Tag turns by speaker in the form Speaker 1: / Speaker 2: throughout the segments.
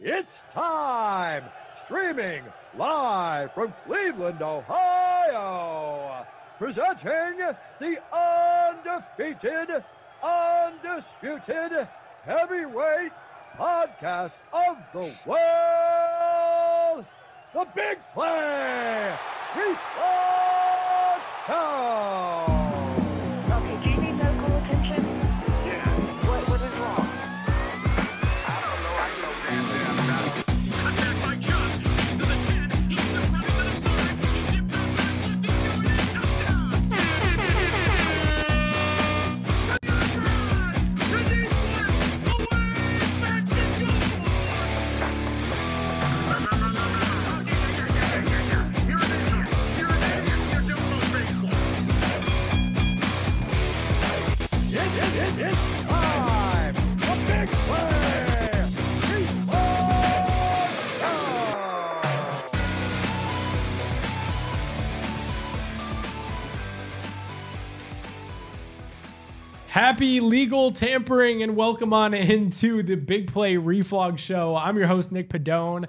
Speaker 1: It's time! Streaming live from Cleveland, Ohio, presenting the undefeated, undisputed heavyweight podcast of the world, the Big Play. Reflex
Speaker 2: Happy legal tampering and welcome on into the Big Play Reflog Show. I'm your host, Nick Pedone.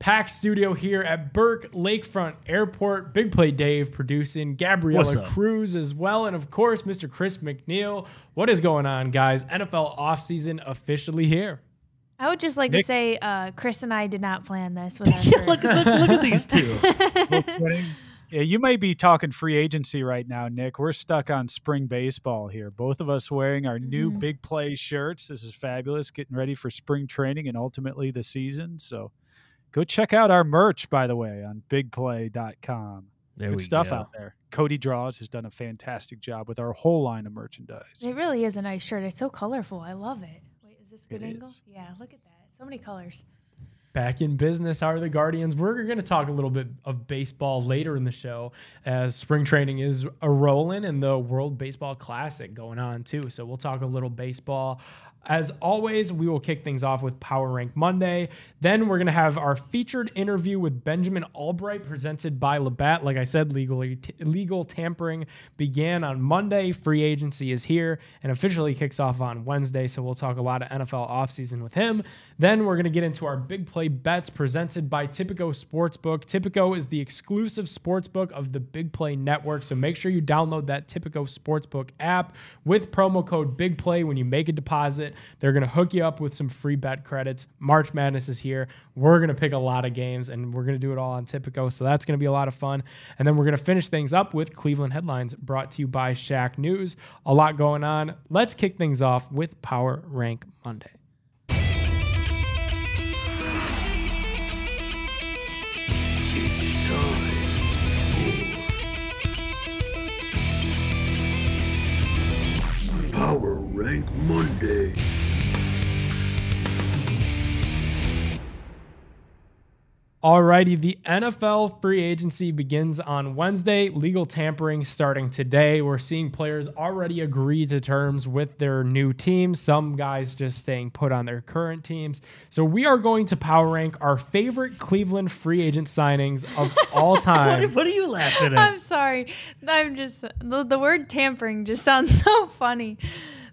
Speaker 2: Pack studio here at Burke Lakefront Airport. Big Play Dave producing,
Speaker 3: What's
Speaker 2: Gabriella? Cruz as well, and of course, Mr. Chris McNeil. What is going on, guys? NFL offseason officially here.
Speaker 4: I would just like
Speaker 3: Nick-
Speaker 4: to say, uh, Chris and I did not plan this with our
Speaker 3: look, look, look at these two. Yeah, you may be talking free agency right now, Nick. We're stuck on spring baseball here. Both of us wearing our new
Speaker 4: Mhm.
Speaker 3: big play shirts. This is fabulous. Getting ready for spring training and ultimately the season. So go check out our merch, by the way, on bigplay.com.
Speaker 5: There
Speaker 3: Good
Speaker 5: we
Speaker 3: stuff
Speaker 5: go.
Speaker 3: out there. Cody Draws has done a fantastic job with our whole line of merchandise.
Speaker 4: It really is a nice shirt. It's so colorful. I love it. Wait, is this good
Speaker 3: It
Speaker 4: angle?
Speaker 3: is.
Speaker 4: Yeah, look at that. So many colors.
Speaker 2: Back in business are the Guardians. We're going to talk a little bit of baseball later in the show as spring training is a rolling and the World Baseball Classic going on too. So we'll talk a little baseball. As always, we will kick things off with Power Rank Monday. Then we're going to have our featured interview with Benjamin Albright presented by Labatt. Like I said, legally legal tampering began on Monday. Free agency is here and officially kicks off on Wednesday. So we'll talk a lot of NFL offseason with him. Then we're going to get into our big play bets presented by Tipico Sportsbook. Tipico is the exclusive sportsbook of the Big Play Network. So make sure you download that Tipico Sportsbook app with promo code Big Play when you make a deposit. They're going to hook you up with some free bet credits. March Madness is here. We're going to pick a lot of games and we're going to do it all on Tipico. So that's going to be a lot of fun. And then we're going to finish things up with Cleveland headlines brought to you by Shack News. A lot going on. Let's kick things off with Power Rank Monday.
Speaker 5: Power Rank Monday.
Speaker 2: Alrighty, the NFL free agency begins on Wednesday. Legal tampering starting today. We're seeing players already agree to terms with their new teams. Some guys just staying put on their current teams. So we are going to power rank our favorite Cleveland free agent signings of all time.
Speaker 5: What, what are you laughing at?
Speaker 4: I'm sorry. I'm just the, the word tampering just sounds so funny.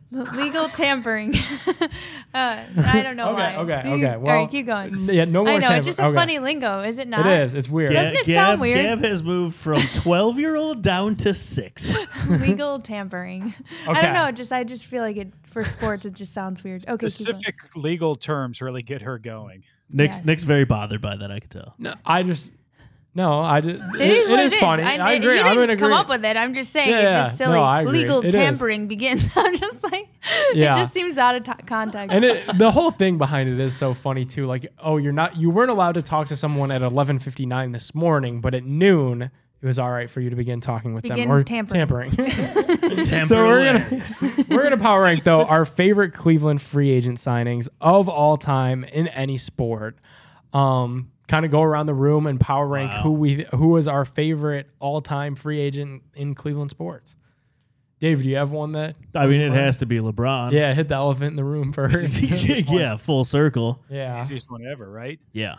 Speaker 4: Legal tampering. uh, I don't know
Speaker 2: okay,
Speaker 4: why.
Speaker 2: okay,
Speaker 4: You-
Speaker 2: okay.
Speaker 4: all
Speaker 2: Well,
Speaker 4: right, keep going.
Speaker 2: Yeah, no more
Speaker 4: I know
Speaker 2: tampering.
Speaker 4: it's just a
Speaker 2: Okay.
Speaker 4: funny lingo, is it not?
Speaker 2: It is. It's weird.
Speaker 4: Doesn't it sound weird?
Speaker 5: Gav has moved from 12 year old down to six.
Speaker 4: Legal tampering. I don't know. Just I just feel like it for sports. It just sounds weird. Okay, keep going.
Speaker 3: Specific legal terms really get her going.
Speaker 5: Nick's,
Speaker 4: Yes.
Speaker 5: Nick's very bothered by that, I can tell.
Speaker 2: No, I just no, I just
Speaker 4: It is what
Speaker 2: it is funny.
Speaker 4: I,
Speaker 2: I agree.
Speaker 4: You
Speaker 2: I'm
Speaker 4: didn't
Speaker 2: gonna
Speaker 4: come
Speaker 2: agree.
Speaker 4: up with it. I'm just saying
Speaker 2: Yeah,
Speaker 4: it's just silly.
Speaker 2: No, I agree.
Speaker 4: Legal
Speaker 2: It is.
Speaker 4: tampering begins. I'm just like,
Speaker 2: Yeah.
Speaker 4: it just seems out of t- context.
Speaker 2: And it, the whole thing behind it is so funny too. Like, oh, you're not, you weren't allowed to talk to someone at 11:59 this morning, but at noon it was all right for you to begin talking with
Speaker 4: Begin
Speaker 2: them or
Speaker 4: tampering.
Speaker 5: tampering.
Speaker 2: so we're gonna we're gonna power rank though our favorite Cleveland free agent signings of all time in any sport. Um, kind of go around the room and power rank
Speaker 5: Wow.
Speaker 2: who we who was our favorite all time free agent in Cleveland sports. Dave, do you have one that?
Speaker 5: I mean, it has to be LeBron.
Speaker 2: Yeah, hit the elephant in the room first.
Speaker 5: yeah, full circle.
Speaker 2: yeah.
Speaker 3: Easiest one ever, right?
Speaker 5: Yeah.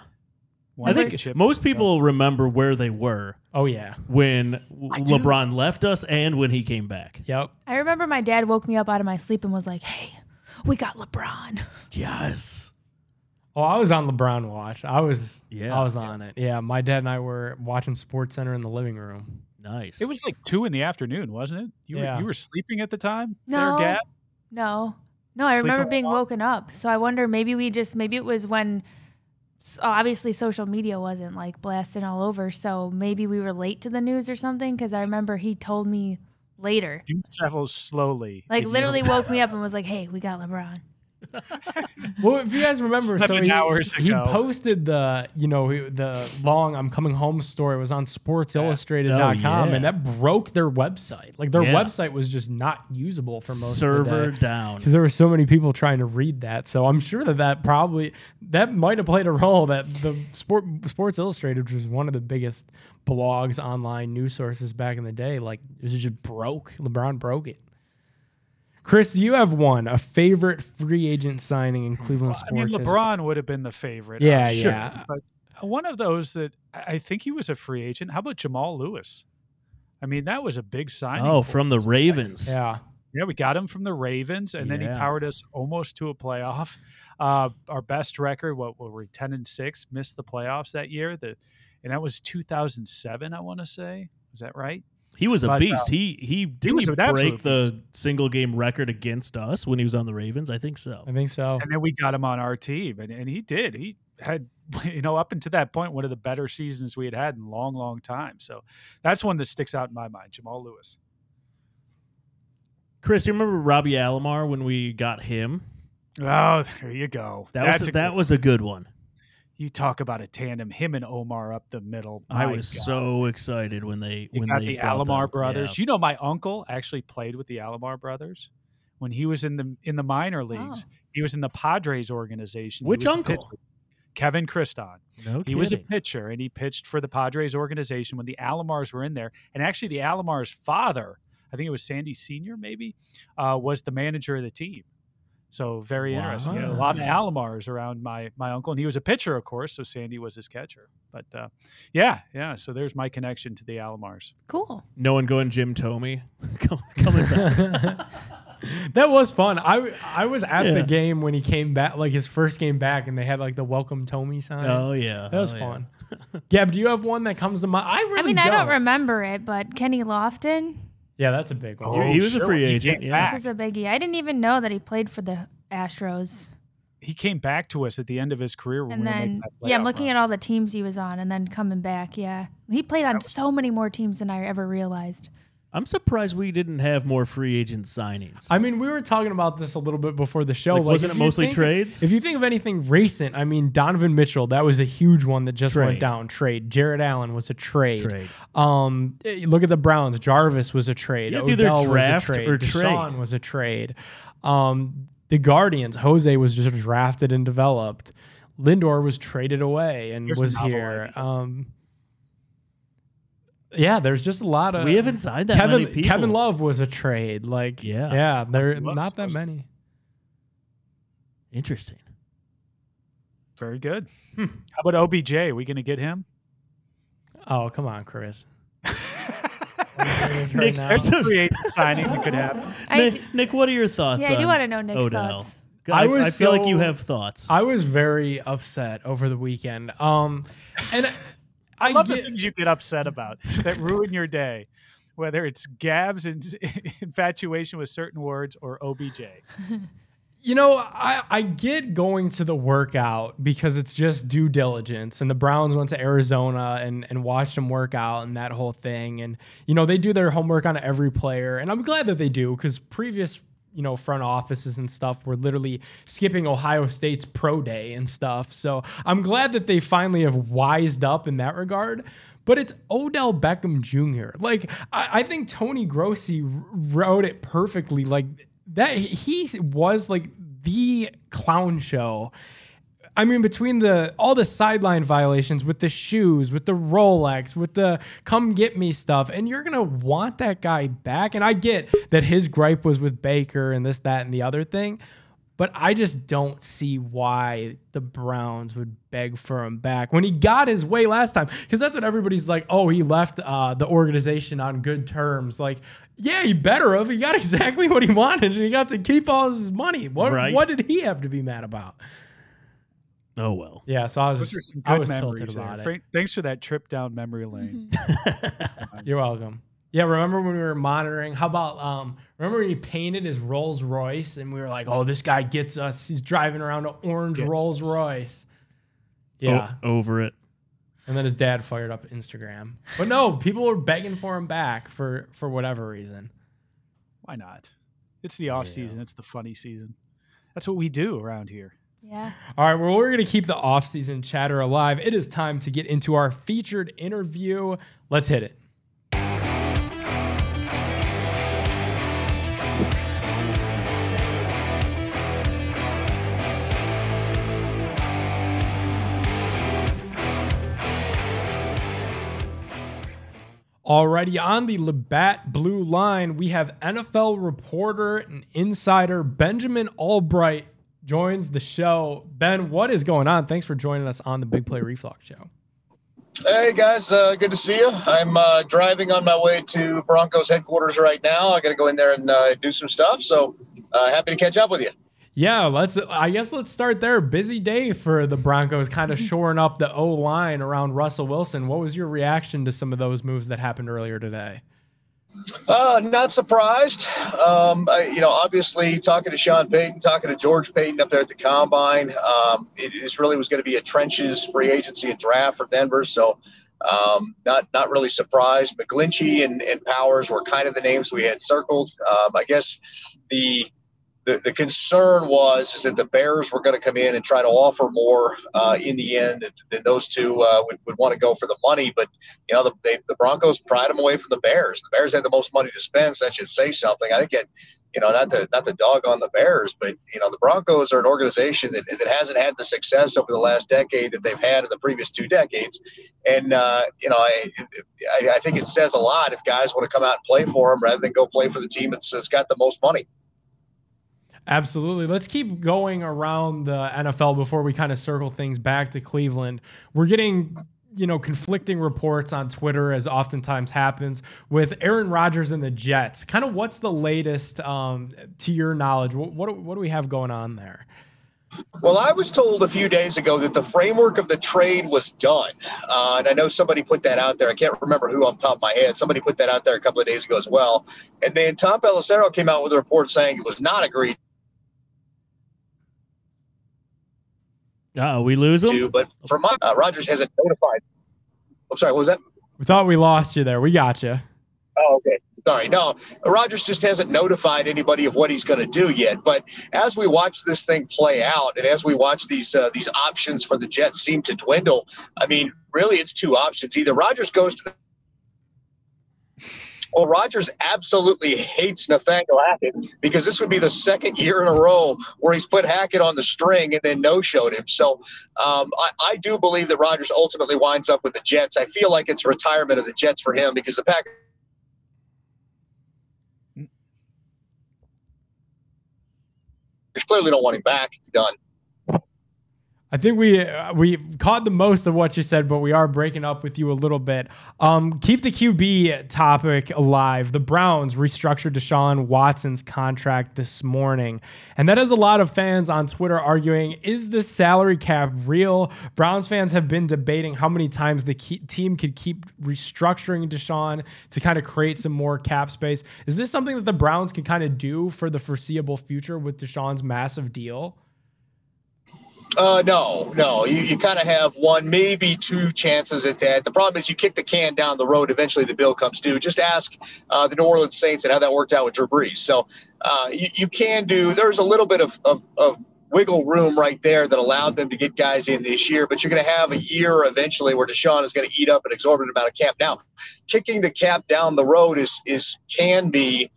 Speaker 3: One
Speaker 5: I think most people remember where they were
Speaker 2: Oh yeah.
Speaker 5: when
Speaker 4: I do.
Speaker 5: LeBron left us and when he came back.
Speaker 2: Yep.
Speaker 4: I remember my dad woke me up out of my sleep and was like, "Hey, we got LeBron."
Speaker 5: Yes.
Speaker 2: Oh, I was on LeBron watch. I was
Speaker 5: Yeah.
Speaker 2: I was on it. Yeah, my dad and I were watching Sports Center in the living room.
Speaker 5: Nice.
Speaker 3: It was like two in the afternoon, wasn't it? You
Speaker 2: Yeah.
Speaker 3: were you were sleeping at the time.
Speaker 4: No.
Speaker 3: there,
Speaker 4: No, no, I
Speaker 3: Sleep
Speaker 4: remember being
Speaker 3: the
Speaker 4: woken up. So I wonder maybe we just maybe it was when obviously social media wasn't like blasting all over. So maybe we were late to the news or something because I remember he told me later,
Speaker 3: News travels slowly.
Speaker 4: like literally woke me up and was like, "Hey, we got LeBron."
Speaker 2: Well, if you guys remember, so
Speaker 3: Seven
Speaker 2: he,
Speaker 3: hours
Speaker 2: he
Speaker 3: ago.
Speaker 2: posted the, you know, the long "I'm coming home" story was on SportsIllustrated.com,
Speaker 5: Oh, yeah.
Speaker 2: and that broke their website. Like their
Speaker 5: Yeah.
Speaker 2: website was just not usable for most
Speaker 5: server
Speaker 2: of the day.
Speaker 5: down.
Speaker 2: because there were so many people trying to read that. So I'm sure that that probably that might have played a role. That the sport Sports Illustrated, which was one of the biggest blogs, online news sources back in the day, like it was just broke. LeBron broke it. Chris, you have one a favorite free agent signing in Cleveland
Speaker 3: I mean,
Speaker 2: sports? history?
Speaker 3: LeBron would have been the favorite.
Speaker 2: Yeah,
Speaker 3: I'm sure,
Speaker 2: yeah.
Speaker 3: But one of those that I I think he was a free agent. How about Jamal Lewis? I mean, that was a big signing.
Speaker 5: oh, from the
Speaker 3: us.
Speaker 5: Ravens.
Speaker 2: Yeah,
Speaker 3: Yeah, we got him from the Ravens, and then he powered us almost to a playoff. Uh, our best record, what were we, ten and six? Missed the playoffs that year. The, and that was 2007, I want to say. Is that right?
Speaker 5: He was a
Speaker 3: But, uh,
Speaker 5: beast. he he didn't
Speaker 3: was
Speaker 5: he break the single game record against us when he was on the Ravens. I think so.
Speaker 2: I think so.
Speaker 3: And then we got him on our team, and, and he did. He had, you know, up until that point, one of the better seasons we had had in a long, long time. So that's one that sticks out in my mind. Jamal Lewis.
Speaker 5: Chris, do you remember Robbie Alomar when we got him?
Speaker 3: Oh, there you go.
Speaker 5: That
Speaker 3: That's
Speaker 5: was
Speaker 3: a
Speaker 5: that
Speaker 3: good-
Speaker 5: was a good one.
Speaker 3: You talk about a tandem. Him and Omar up the middle.
Speaker 5: I was
Speaker 3: God.
Speaker 5: so excited when they
Speaker 3: You
Speaker 5: when
Speaker 3: got
Speaker 5: they
Speaker 3: the
Speaker 5: brought
Speaker 3: Alomar
Speaker 5: them.
Speaker 3: brothers.
Speaker 5: Yeah.
Speaker 3: You know, my uncle actually played with the Alomar brothers when he was in the in the minor leagues. He was in the Padres organization.
Speaker 5: Which
Speaker 3: was a
Speaker 5: uncle?
Speaker 3: pitcher. Kevin Christon.
Speaker 5: No
Speaker 3: He was a pitcher and he pitched for the Padres organization when the Alomars were in there. And actually, the Alomars' father, I think it was Sandy Senior, maybe, uh, was the manager of the team. So very interesting. You know, a lot of Alomars around my my uncle, and he was a pitcher, of course. So Sandy was his catcher. But uh, yeah, yeah. So there's my connection to the Alomars.
Speaker 4: Cool.
Speaker 5: no one going Jim Thome Com- coming back.
Speaker 2: that was fun. I I was at
Speaker 5: Yeah.
Speaker 2: the game when he came back, like his first game back, and they had like the welcome Thome signs.
Speaker 5: oh yeah,
Speaker 2: That was
Speaker 5: oh, yeah.
Speaker 2: fun. Gab, do you have one that comes to mind? I really
Speaker 4: I mean,
Speaker 2: don't.
Speaker 4: I don't remember it, but Kenny Lofton.
Speaker 2: Yeah, that's a big one.
Speaker 3: Oh,
Speaker 5: he was a free agent, yeah.
Speaker 3: back.
Speaker 4: This is a biggie. I didn't even know that he played for the Astros.
Speaker 3: He came back to us at the end of his career. When
Speaker 4: And
Speaker 3: we
Speaker 4: then,
Speaker 3: making
Speaker 4: yeah, I'm looking
Speaker 3: run.
Speaker 4: at all the teams he was on and then coming back. Yeah. He played on so many more teams than I ever realized.
Speaker 5: I'm surprised we didn't have more free agent signings.
Speaker 2: I mean, we were talking about this a little bit before the show.
Speaker 5: Like,
Speaker 2: Like,
Speaker 5: wasn't
Speaker 2: if
Speaker 5: it
Speaker 2: you
Speaker 5: mostly
Speaker 2: think-
Speaker 5: trades?
Speaker 2: If you think of anything recent, I mean, Donovan Mitchell, that was a huge one that just went down. Trade. Jarrett Allen was a trade.
Speaker 5: Trade.
Speaker 2: Um, eh, look at the Browns. Jarvis was a trade.
Speaker 5: Yeah, it's either
Speaker 2: Odell
Speaker 5: draft
Speaker 2: was a trade.
Speaker 5: or
Speaker 2: Deshaun was a trade. Um, the Guardians. Jose was just drafted and developed. Lindor was traded away and
Speaker 3: Here's a
Speaker 2: was
Speaker 3: novel
Speaker 2: here.
Speaker 3: idea.
Speaker 2: Um, yeah, there's just a lot of
Speaker 5: we haven't signed that
Speaker 2: Kevin
Speaker 5: many people.
Speaker 2: Kevin Love was a trade. Like
Speaker 5: Yeah.
Speaker 2: yeah, there
Speaker 3: He
Speaker 2: not that many.
Speaker 5: Interesting.
Speaker 3: Very good. How about OBJ? Are we going to get him?
Speaker 2: Oh come on, Chris.
Speaker 5: Nick,
Speaker 2: right now.
Speaker 3: There's a free agent signing that could happen.
Speaker 4: I
Speaker 5: Nick,
Speaker 4: d-
Speaker 5: Nick, what are your thoughts?
Speaker 4: yeah, I do want to know Nick's
Speaker 5: Odell?
Speaker 4: thoughts.
Speaker 5: I,
Speaker 2: I was
Speaker 5: I feel like you have thoughts.
Speaker 2: I was very upset over the weekend. Um, and
Speaker 3: I love the
Speaker 2: get-
Speaker 3: things you get upset about that ruin your day, whether it's Gab's in- infatuation with certain words or OBJ.
Speaker 2: You know, I, I get going to the workout because it's just due diligence. And the Browns went to Arizona and, and watched them work out and that whole thing. And, you know, they do their homework on every player. And I'm glad that they do because previous, you know, front offices and stuff were literally skipping Ohio State's pro day and stuff. So I'm glad that they finally have wised up in that regard. But it's Odell Beckham Jr. Like, I, I think Tony Grossi wrote it perfectly. Like, that he was like the clown show. I mean, between the all the sideline violations with the shoes, with the Rolex, with the come get me stuff, and you're gonna want that guy back. And I get that his gripe was with Baker and this, that, and the other thing, but I just don't see why the Browns would beg for him back when he got his way last time. Because that's what everybody's like. Oh, he left uh, the organization on good terms. Like, yeah, he better have. He got exactly what he wanted, and he got to keep all his money. What
Speaker 5: Right.
Speaker 2: what did he have to be mad about?
Speaker 5: Oh well.
Speaker 2: Yeah, so I was
Speaker 3: Those are some
Speaker 2: I was
Speaker 3: memories
Speaker 2: tilted
Speaker 3: there.
Speaker 2: about it.
Speaker 3: Thanks for that trip down memory lane.
Speaker 2: You're welcome. Yeah, remember when we were monitoring? How about um? Remember when he painted his Rolls Royce, and we were like, "Oh, this guy gets us. He's driving around an orange
Speaker 3: Gets
Speaker 2: Rolls
Speaker 3: us.
Speaker 2: Royce."
Speaker 5: O-
Speaker 2: Yeah,
Speaker 5: over it.
Speaker 2: and then his dad fired up Instagram. But no, people were begging for him back for for whatever reason.
Speaker 3: Why not? It's the off season. It's the funny season. That's what we do around here.
Speaker 4: Yeah.
Speaker 2: All right, well, we're going to keep the off-season chatter alive. It is time to get into our featured interview. Let's hit it. Alrighty, on the Labatt Blue Line, we have NFL reporter and insider Benjamin Albright joins the show. Ben, what is going on? Thanks for joining us on the Big Play Reflux Show.
Speaker 6: Hey guys, uh, good to see you. I'm uh, driving on my way to Broncos headquarters right now. I got to go in there and uh, do some stuff. So uh, happy to catch up with you.
Speaker 2: Yeah, let's. I guess let's start there. Busy day for the Broncos, kind of shoring up the O line around Russell Wilson. What was your reaction to some of those moves that happened earlier today?
Speaker 6: Uh, not surprised. Um, I, you know, obviously talking to Sean Payton, talking to George Paton up there at the combine. Um, it is really was going to be a trenches free agency and draft for Denver. So um, not not really surprised. McGlinchey and, and Powers were kind of the names we had circled. Um, I guess the the, the concern was is that the Bears were going to come in and try to offer more uh, in the end, then those two uh, would, would want to go for the money. But you know, the, they, the Broncos pried them away from the Bears. The Bears had the most money to spend, so that should say something. I think it, you know, not to not to dog on the Bears, but you know, the Broncos are an organization that, that hasn't had the success over the last decade that they've had in the previous two decades. And uh, you know, I, I I think it says a lot if guys want to come out and play for them rather than go play for the team that's, that's got the most money.
Speaker 2: Absolutely. Let's keep going around the NFL before we kind of circle things back to Cleveland. We're getting, you know, conflicting reports on Twitter, as oftentimes happens with Aaron Rodgers and the Jets. Kind of what's the latest um, to your knowledge? What, what, what do we have going on there?
Speaker 6: Well, I was told a few days ago that the framework of the trade was done. Uh, and I know somebody put that out there. I can't remember who off the top of my head. Somebody put that out there a couple of days ago as well. And then Tom Pelissero came out with a report saying it was not agreed
Speaker 5: Uh, we lose
Speaker 6: to.
Speaker 5: them.
Speaker 6: But from my, uh, Rodgers hasn't notified. I'm sorry, what was that?
Speaker 2: We thought we lost you there. We got you.
Speaker 6: Oh, okay. Sorry. No, Rodgers just hasn't notified anybody of what he's going to do yet. But as we watch this thing play out, and as we watch these uh, these options for the Jets seem to dwindle, I mean, really, it's two options. Either Rodgers goes to the well, Rodgers absolutely hates Nathaniel Hackett because this would be the second year in a row where he's put Hackett on the string and then no-showed him. So um, I, I do believe that Rodgers ultimately winds up with the Jets. I feel like it's retirement of the Jets for him because the Packers clearly don't want him back. Done.
Speaker 2: I think we uh, we caught the most of what you said, but we are breaking up with you a little bit. Um, keep the QB topic alive. The Browns restructured Deshaun Watson's contract this morning, and that has a lot of fans on Twitter arguing: Is this salary cap real? Browns fans have been debating how many times the team could keep restructuring Deshaun to kind of create some more cap space. Is this something that the Browns can kind of do for the foreseeable future with Deshaun's massive deal?
Speaker 6: Uh, no, no. You, you kind of have one, maybe two chances at that. The problem is you kick the can down the road. Eventually, the bill comes due. Just ask uh, the New Orleans Saints and how that worked out with Drew Brees. So uh, you, you can do. There's a little bit of, of, of wiggle room right there that allowed them to get guys in this year. But you're going to have a year eventually where Deshaun is going to eat up an exorbitant amount of cap. Now, kicking the cap down the road is is can be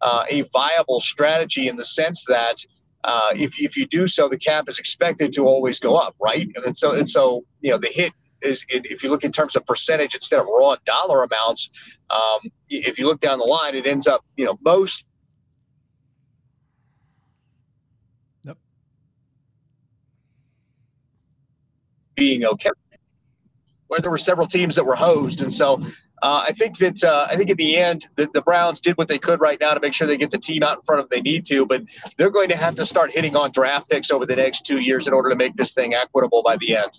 Speaker 6: uh, a viable strategy in the sense that uh, if, if you do so, the cap is expected to always go up, right? And then so and so, you know, the hit is if you look in terms of percentage instead of raw dollar amounts. Um, if you look down the line, it ends up, you know, most. Being okay. where there were several teams that were hosed, and so uh, I think that uh, I think at the end the, the Browns did what they could right now to make sure they get the team out in front of them they need to, but they're going to have to start hitting on draft picks over the next two years in order to make this thing equitable by the end.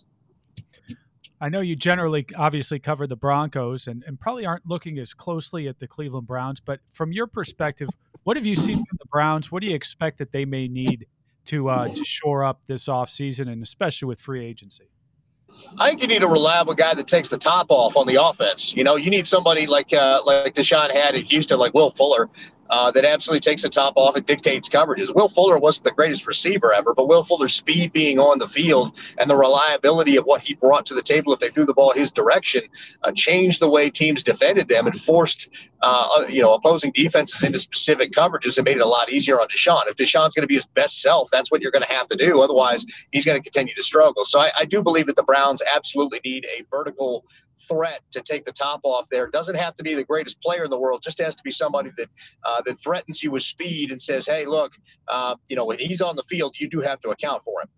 Speaker 3: I know you generally obviously cover the Broncos and, and probably aren't looking as closely at the Cleveland Browns, but from your perspective, what have you seen from the Browns? What do you expect that they may need to uh, to shore up this offseason and especially with free agency?
Speaker 6: I think you need a reliable guy that takes the top off on the offense. You know, you need somebody like uh, like Deshaun had at Houston, like Will Fuller, uh, that absolutely takes the top off and dictates coverages. Will Fuller wasn't the greatest receiver ever, but Will Fuller's speed being on the field and the reliability of what he brought to the table if they threw the ball his direction uh, changed the way teams defended them and forced uh, uh you know opposing defenses into specific coverages and made it a lot easier on Deshaun. If Deshaun's going to be his best self, that's what you're going to have to do. Otherwise, he's going to continue to struggle. So I, I do believe that the Browns absolutely need a vertical threat to take the top off there. Doesn't have to be the greatest player in the world. Just has to be somebody that uh, that threatens you with speed and says, "Hey, look, uh, you know, when he's on the field, you do have to account for him."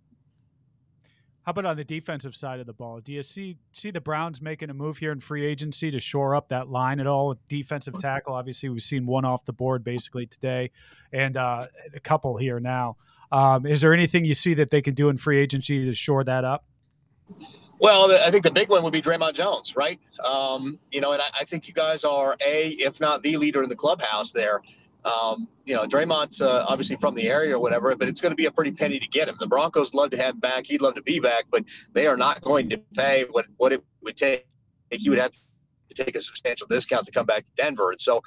Speaker 3: How about on the defensive side of the ball? Do you see see the Browns making a move here in free agency to shore up that line at all? Defensive tackle, obviously, we've seen one off the board basically today, and uh, a couple here now. Um, is there anything you see that they can do in free agency to shore that up?
Speaker 6: Well, I think the big one would be Dre'Mont Jones, right? Um, you know, and I, I, think you guys are a, if not the leader in the clubhouse there. Um, you know, Dre'Mont's uh, obviously from the area or whatever, but it's going to be a pretty penny to get him. The Broncos love to have him back. He'd love to be back, but they are not going to pay what what it would take. He would have to take a substantial discount to come back to Denver. And so,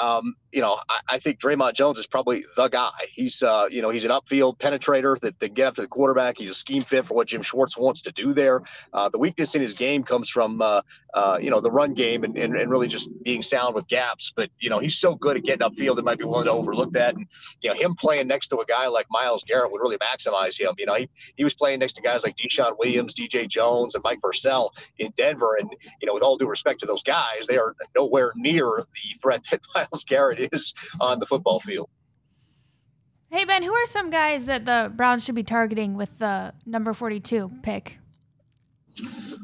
Speaker 6: um, you know, I, I, think Dre'Mont Jones is probably the guy. He's, uh, you know, he's an upfield penetrator that, that get after the quarterback. He's a scheme fit for what Jim Schwartz wants to do there. Uh, the weakness in his game comes from, uh, uh, you know, the run game and, and, and, really just being sound with gaps. But, you know, he's so good at getting upfield, it might be willing to overlook that. And, you know, him playing next to a guy like Myles Garrett would really maximize him. You know, he, he was playing next to guys like DeShawn Williams, DJ Jones, and Mike Purcell in Denver. And, you know, with all due respect to those guys, they are nowhere near the threat that Myles Garrett is on the football field.
Speaker 4: Hey Ben, who are some guys that the Browns should be targeting with the number 42 pick?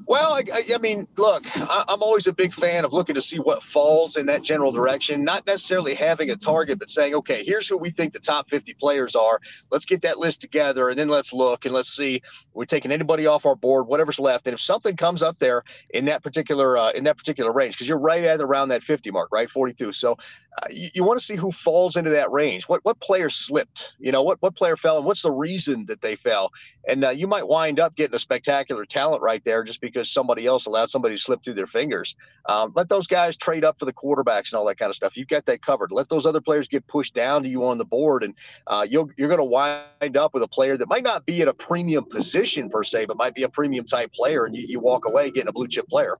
Speaker 6: Well, I, I, mean, look, I, am always a big fan of looking to see what falls in that general direction, not necessarily having a target, but saying, okay, here's who we think the top 50 players are. Let's get that list together, and then let's look and let's see we're taking anybody off our board, whatever's left, and if something comes up there in that particular uh, in that particular range, because you're right at around that 50 mark, right, 42. So uh, you, you want to see who falls into that range. What what player slipped? You know, what what player fell, and what's the reason that they fell? And uh, you might wind up getting a spectacular talent right there just because somebody else allowed somebody to slip through their fingers. Um, let those guys trade up for the quarterbacks and all that kind of stuff. You've got that covered. Let those other players get pushed down to you on the board, and uh, you'll, you're going to wind up with a player that might not be at a premium position per se, but might be a premium type player, and you, you walk away getting a blue chip player.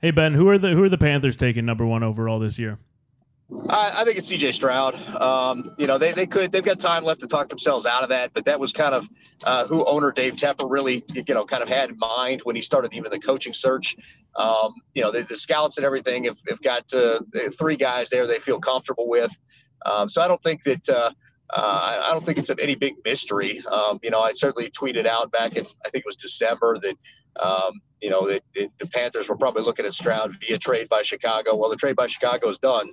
Speaker 5: Hey Ben, who are the who are the Panthers taking number one overall this year?
Speaker 6: I, I, think it's C.J. Stroud. Um, you know, they, they could they've got time left to talk themselves out of that, but that was kind of uh, who owner Dave Tepper really you know kind of had in mind when he started even the coaching search. Um, you know, the, the, scouts and everything have, have got uh, three guys there they feel comfortable with. Um, so I don't think that. Uh, uh, I don't think it's any big mystery. Um, you know, I certainly tweeted out back in I think it was December that um, you know that, the Panthers were probably looking at Stroud via trade by Chicago. Well, the trade by Chicago is done,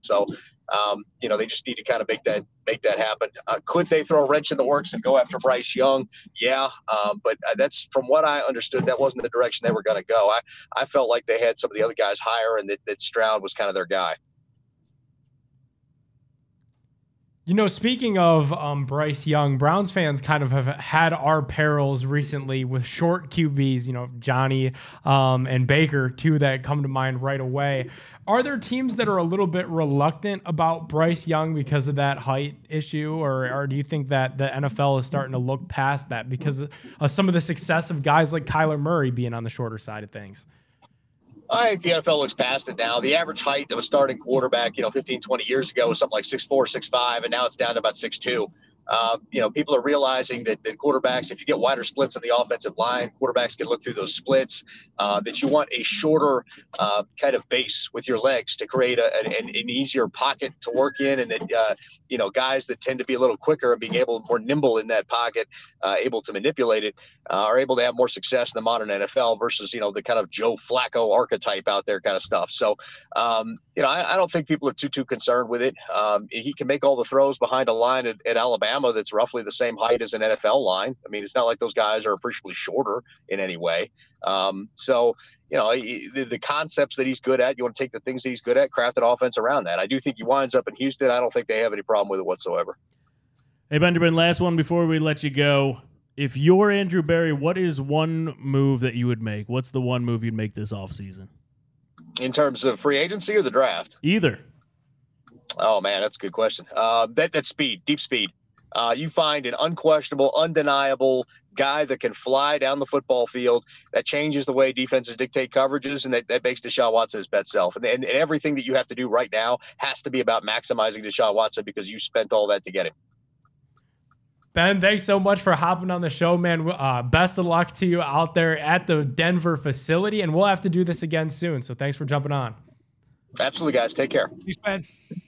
Speaker 6: so, um, you know, they just need to kind of make that make that happen. Uh, could they throw a wrench in the works and go after Bryce Young? Yeah, um, but uh, that's from what I understood, that wasn't the direction they were going to go. I I felt like they had some of the other guys higher, and that, that Stroud was kind of their guy.
Speaker 2: You know, speaking of um, Bryce Young, Browns fans kind of have had our perils recently with short QBs. You know, Johnny um, and Baker, two that come to mind right away. Are there teams that are a little bit reluctant about Bryce Young because of that height issue, or, or do you think that the NFL is starting to look past that because of some of the success of guys like Kyler Murray being on the shorter side of things?
Speaker 6: I think the NFL looks past it now. The average height of a starting quarterback, you know, 15, 20 years ago was something like 6'4, 6'5, and now it's down to about 6'2. Uh, you know, people are realizing that, that quarterbacks, if you get wider splits in the offensive line, quarterbacks can look through those splits. Uh, that you want a shorter uh, kind of base with your legs to create a, an, an easier pocket to work in, and that uh, you know guys that tend to be a little quicker and being able more nimble in that pocket, uh, able to manipulate it, uh, are able to have more success in the modern NFL versus you know the kind of Joe Flacco archetype out there kind of stuff. So um, you know I, I, don't think people are too too concerned with it. Um, he can make all the throws behind a line at, at Alabama that's roughly the same height as an NFL line. I mean, it's not like those guys are appreciably shorter in any way. Um, so, you know, the, the, concepts that he's good at, you want to take the things that he's good at, craft an offense around that. I do think he winds up in Houston. I don't think they have any problem with it whatsoever.
Speaker 5: Hey, Benjamin, last one before we let you go. If you're Andrew Berry, what is one move that you would make? What's the one move you'd make this offseason?
Speaker 6: In terms of free agency or the draft?
Speaker 5: Either.
Speaker 6: Oh, man, that's a good question. Uh, that, that's speed, deep speed. Uh, you find an unquestionable, undeniable guy that can fly down the football field. That changes the way defenses dictate coverages, and that, that makes Deshaun Watson his best self. And, and, and everything that you have to do right now has to be about maximizing Deshaun Watson because you spent all that to get him.
Speaker 2: Ben, thanks so much for hopping on the show, man. Uh, best of luck to you out there at the Denver facility, and we'll have to do this again soon. So thanks for jumping on.
Speaker 6: Absolutely, guys. Take care.
Speaker 3: Thanks, Ben.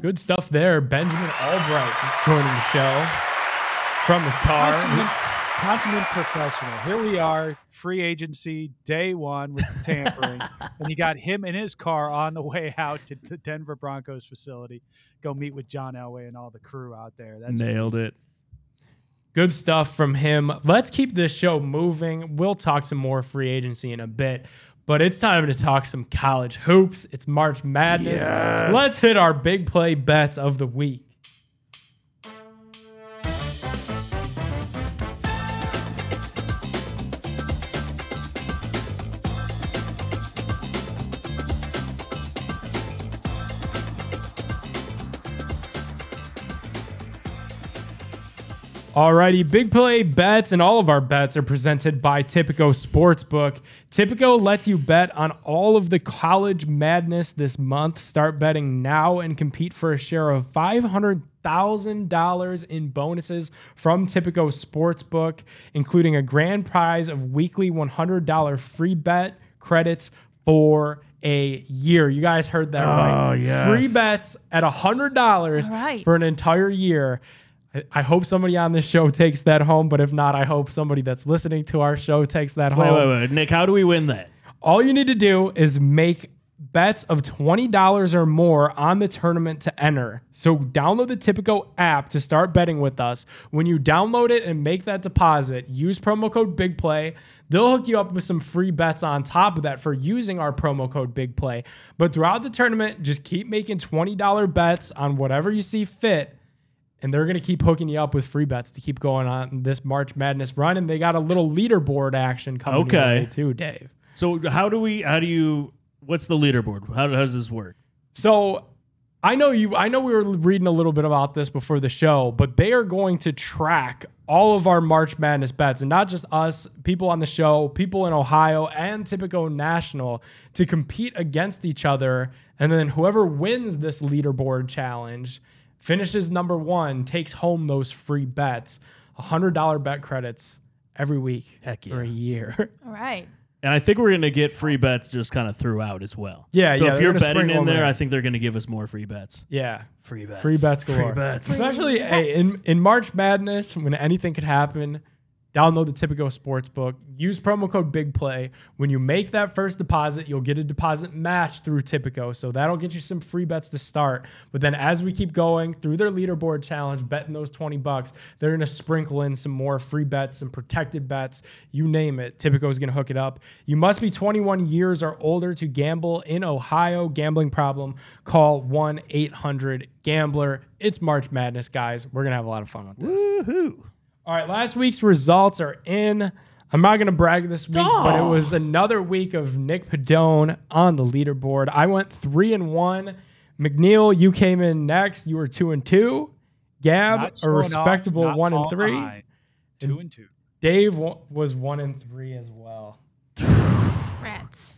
Speaker 2: Good stuff there. Benjamin Albright joining the show from his car.
Speaker 3: Consummate, consummate professional. Here we are, free agency, day one with the tampering. and you got him in his car on the way out to the Denver Broncos facility. Go meet with John Elway and all the crew out there. That's
Speaker 5: Nailed
Speaker 3: amazing.
Speaker 5: it.
Speaker 2: Good stuff from him. Let's keep this show moving. We'll talk some more free agency in a bit. But it's time to talk some college hoops. It's March Madness.
Speaker 5: Yes.
Speaker 2: Let's hit our big play bets of the week. Alrighty, big play bets and all of our bets are presented by Tipico Sportsbook. Tipico lets you bet on all of the college madness this month. Start betting now and compete for a share of $500,000 in bonuses from Tipico Sportsbook, including a grand prize of weekly $100 free bet credits for a year. You guys heard that oh, right.
Speaker 5: yes.
Speaker 2: Free bets at $100
Speaker 4: All right.
Speaker 2: for an entire year. I- hope somebody on this show takes that home, but if not, I hope somebody that's listening to our show takes that
Speaker 5: Wait,
Speaker 2: home.
Speaker 5: wait, wait. Nick, how do we win that?
Speaker 2: All you need to do is make bets of $20 or more on the tournament to enter. So download the Tipico app to start betting with us. When you download it and make that deposit, use promo code BIGPLAY. They'll hook you up with some free bets on top of that for using our promo code BIGPLAY. But throughout the tournament, just keep making $20 bets on whatever you see fit and they're going to keep hooking you up with free bets to keep going on this March Madness run. And they got a little leaderboard action coming
Speaker 5: Okay.
Speaker 2: too, Dave.
Speaker 5: So how do we? How do you? What's the leaderboard? How, how does this work?
Speaker 2: So I know you. I know we were reading a little bit about this before the show, but they are going to track all of our March Madness bets, and not just us, people on the show, people in Ohio, and Tipico National to compete against each other. And then whoever wins this leaderboard challenge finishes number one, takes home those free bets, hundred dollar bet credits every week
Speaker 5: Heck
Speaker 2: for a
Speaker 5: yeah.
Speaker 2: year.
Speaker 4: All right.
Speaker 5: And I think we're going to get free bets just kind of throughout as well.
Speaker 2: Yeah,
Speaker 5: So
Speaker 2: yeah,
Speaker 5: if you're betting in there. I think they're going to give us more free bets.
Speaker 2: yeah.
Speaker 5: Free bets.
Speaker 2: Free bets galore.
Speaker 5: Free bets.
Speaker 2: Especially hey, in, in March Madness, when anything could happen, download the Tipico Sportsbook. Use promo code BIGPLAY. When you make that first deposit, you'll get a deposit match through Tipico. So that'll get you some free bets to start. But then as we keep going through their leaderboard challenge, betting those 20 bucks, they're going to sprinkle in some more free bets, some protected bets. You name it. Tipico is going to hook it up. You must be 21 years or older to gamble in Ohio. Gambling problem, call 1 800 Gambler. It's March Madness, guys. We're going to have a lot of fun with this.
Speaker 5: Woohoo.
Speaker 2: All right, last week's results are in. I'm not going to brag this week, but it was another week of Nick Pedone on the leaderboard. I went three and one. McNeil, you came in next. You were two and two. Gab,
Speaker 3: Not
Speaker 2: a
Speaker 3: showing off,
Speaker 2: respectable one and three.
Speaker 3: behind. Two and two.
Speaker 2: Dave wa- was one and three as well.
Speaker 4: Rats.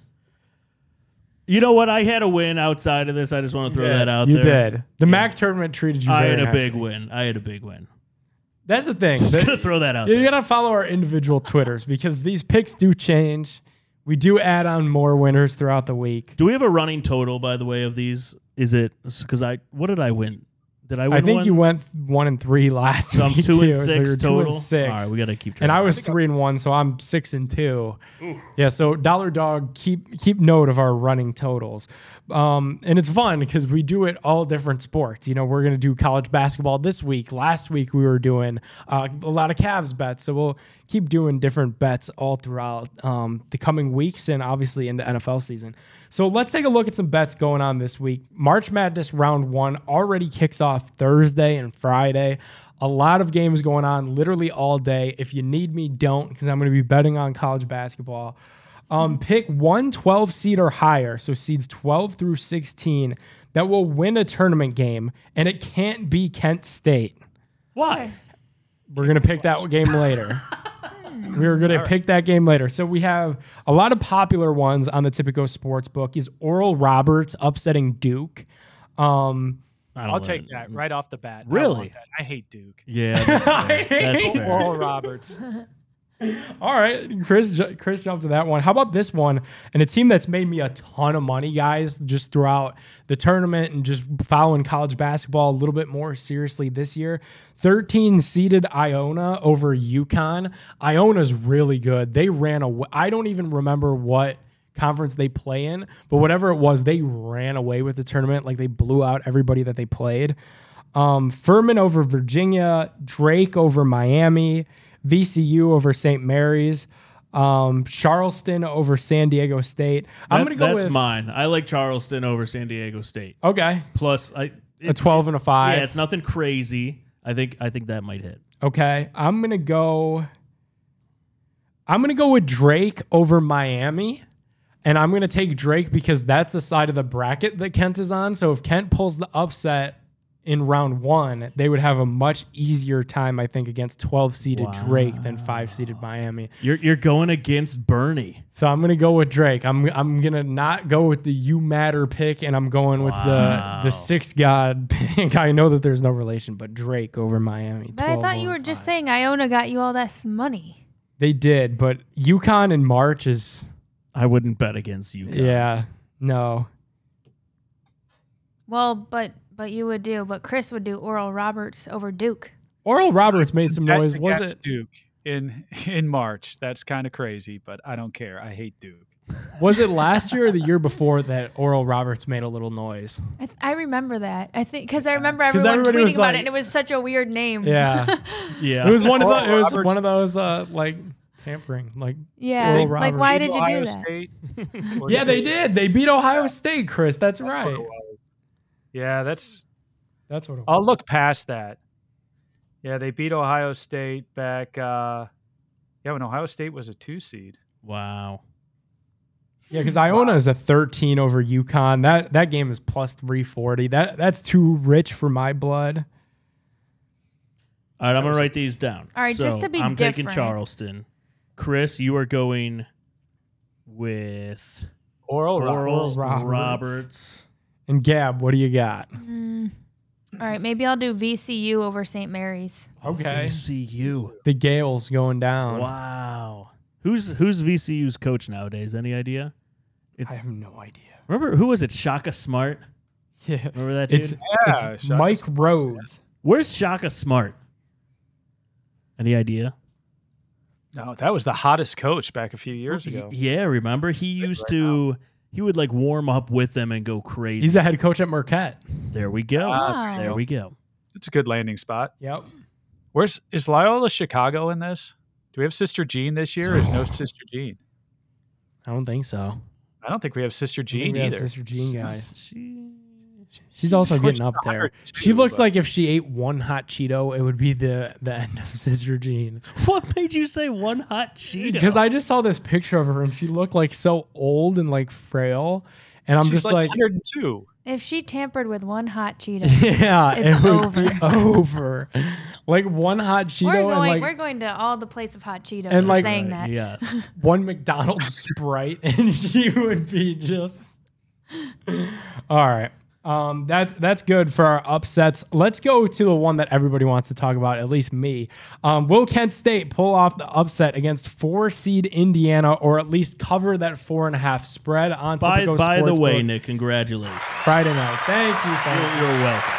Speaker 5: You know what? I had a win outside of this. I just want to throw that out
Speaker 2: you
Speaker 5: there.
Speaker 2: did. The MAC tournament treated you
Speaker 5: I
Speaker 2: very
Speaker 5: had a big win. I had a big win.
Speaker 2: That's the thing.
Speaker 5: Just gonna throw that out
Speaker 2: you
Speaker 5: there.
Speaker 2: gotta follow our individual Twitters because these picks do change. We do add on more winners throughout the week.
Speaker 5: Do we have a running total, by the way, of these? Is it because I? What did I win? Did I win?
Speaker 2: I think
Speaker 5: one?
Speaker 2: you went one and three last
Speaker 5: So I'm
Speaker 2: week.
Speaker 5: two and
Speaker 2: too, so
Speaker 5: six
Speaker 2: you're
Speaker 5: total.
Speaker 2: Two and six.
Speaker 5: All right, we gotta keep track.
Speaker 2: and I was three and one, so I'm six and two. Yeah, so Dollar Dog, keep keep note of our running totals, um, and it's fun because we do it all different sports. You know, we're gonna do college basketball this week. Last week we were doing uh, a lot of Cavs bets, so we'll keep doing different bets all throughout um, the coming weeks and obviously in the NFL season. So let's take a look at some bets going on this week. March Madness round one already kicks off Thursday and Friday. A lot of games going on literally all day. If you need me, don't, because I'm going to be betting on college basketball. Um, pick one 12 seed or higher, so seeds 12 through 16, that will win a tournament game, and it can't be Kent State.
Speaker 5: Why?
Speaker 2: We're gonna pick that game later. We're gonna pick that game later. So we have a lot of popular ones on the Tipico sports book. Is Oral Roberts upsetting Duke? Um,
Speaker 5: I don't
Speaker 3: I'll
Speaker 5: know.
Speaker 3: take that right off the bat. I
Speaker 5: Really?
Speaker 3: want that. I hate Duke.
Speaker 5: Yeah, that's fair. That's
Speaker 2: hate
Speaker 5: fair.
Speaker 3: Oral Roberts.
Speaker 2: all right, Chris. Chris jumped to that one. How about this one? And a team that's made me a ton of money, guys, just throughout the tournament and just following college basketball a little bit more seriously this year. 13 seeded Iona over UConn. Iona's really good. They ran away. I don't even remember what conference they play in, but whatever it was, they ran away with the tournament. Like they blew out everybody that they played. Um, Furman over Virginia, Drake over Miami, VCU over St. Mary's, um, Charleston over San Diego State. I'm
Speaker 5: That-
Speaker 2: gonna go
Speaker 5: that's
Speaker 2: with
Speaker 5: mine. I like Charleston over San Diego State.
Speaker 2: okay,
Speaker 5: Plus, I
Speaker 2: a
Speaker 5: it's,
Speaker 2: 12 and a five.
Speaker 5: Yeah, it's nothing crazy. I think I think that might hit.
Speaker 2: Okay, I'm gonna go. I'm gonna go with Drake over Miami, and I'm gonna take Drake because that's the side of the bracket that Kent is on. So if Kent pulls the upset in round one, they would have a much easier time, I think, against 12 seeded Drake than five seeded Miami.
Speaker 5: You're you're going against Bernie.
Speaker 2: So I'm gonna go with Drake. I'm I'm gonna not go with the you matter pick, and I'm going with
Speaker 5: Wow.
Speaker 2: the the six god pick. I know that there's no relation, but Drake over Miami.
Speaker 4: But I thought you
Speaker 2: over
Speaker 4: were just saying Iona got you all this money.
Speaker 2: They did, but UConn in March is
Speaker 5: I wouldn't bet against you.
Speaker 2: yeah, no.
Speaker 4: Well, but but you would do, but Chris would do Oral Roberts over Duke.
Speaker 2: Oral Roberts made some noise. Was it
Speaker 3: Duke in in March? That's kind of crazy, but I don't care. I hate Duke.
Speaker 2: was it last year or the year before that Oral Roberts made a little noise?
Speaker 4: I, th- I remember that. I think because I remember everyone tweeting about
Speaker 2: like-
Speaker 4: it, and it was such a weird name.
Speaker 2: Yeah,
Speaker 5: Yeah.
Speaker 2: it was one of the, it was
Speaker 3: Roberts-
Speaker 2: one of those uh like tampering like
Speaker 4: yeah.
Speaker 2: Oral
Speaker 4: Like, why did you
Speaker 3: Ohio
Speaker 4: do that?
Speaker 3: State?
Speaker 2: Yeah they did they beat Ohio State Chris that's
Speaker 3: That's what
Speaker 2: right
Speaker 3: it was. Yeah, that's.
Speaker 2: that's what it.
Speaker 3: I'll look past that. Yeah, they beat Ohio State back. uh Yeah, when Ohio State was a two seed.
Speaker 5: wow.
Speaker 2: Yeah, because Iona is a 13 over UConn. That that game is plus 340. That that's too rich for my blood.
Speaker 5: All right, I'm gonna write these down.
Speaker 4: All right, just to be
Speaker 5: I'm taking. Charleston. Chris, you are going with
Speaker 3: Oral,
Speaker 5: Oral
Speaker 3: Roberts.
Speaker 2: Roberts.
Speaker 5: Roberts.
Speaker 2: And Gab, what do you got?
Speaker 4: Mm. All right, maybe I'll do VCU over St. Mary's.
Speaker 2: Okay.
Speaker 5: VCU.
Speaker 2: The Gaels going down.
Speaker 5: Wow. Who's who's VCU's coach nowadays? Any idea? It's, I
Speaker 2: have no idea.
Speaker 5: remember who was it? Shaka Smart.
Speaker 2: Yeah.
Speaker 5: Remember that dude?
Speaker 2: It's,
Speaker 3: Yeah,
Speaker 2: it's Mike
Speaker 3: Smart.
Speaker 2: Rhodes.
Speaker 5: Where's Shaka Smart? Any idea?
Speaker 3: No, that was the hottest coach back a few years ago.
Speaker 5: Yeah, remember he used
Speaker 3: right
Speaker 5: to he would like warm up with them and go crazy.
Speaker 2: He's the head coach at Marquette.
Speaker 5: there we go.
Speaker 4: Wow.
Speaker 5: There we go.
Speaker 3: It's a good landing spot.
Speaker 2: Yep.
Speaker 3: Where's is Loyola Chicago in this? Do we have Sister Jean this year? Or is no Sister Jean?
Speaker 2: I don't think so.
Speaker 3: I don't think we have Sister Jean either.
Speaker 2: Sister Jean guy.
Speaker 5: She,
Speaker 2: She's also
Speaker 3: pushed
Speaker 2: getting up there.
Speaker 3: 100
Speaker 2: She looks
Speaker 3: but-
Speaker 2: like if she ate one hot Cheeto, it would be the the end of Sister Jean.
Speaker 5: what made you say one hot Cheeto?
Speaker 2: Because I just saw this picture of her and she looked like so old and like frail, and I'm
Speaker 3: She's
Speaker 2: just like,
Speaker 3: 102.
Speaker 4: If she tampered with one hot Cheeto,
Speaker 2: yeah,
Speaker 4: It's
Speaker 2: it would be over. Like one hot Cheeto
Speaker 4: we're
Speaker 2: and
Speaker 4: going.
Speaker 2: like
Speaker 4: we're going to all the place of hot Cheetos.
Speaker 2: And
Speaker 4: for
Speaker 2: like-
Speaker 4: saying
Speaker 5: Right,
Speaker 4: that.
Speaker 5: Yes.
Speaker 2: one McDonald's Sprite, and she would be just All right. Um, that's that's good for our upsets. Let's go to the one that everybody wants to talk about, at least me. Um, will Kent State pull off the upset against four seed Indiana, or at least cover that four and a half spread on
Speaker 5: By,
Speaker 2: Tipico
Speaker 5: by the way,
Speaker 2: Sportsbook
Speaker 5: Nick, congratulations.
Speaker 2: Friday night? Thank you. Thank you.
Speaker 5: You're, you're welcome.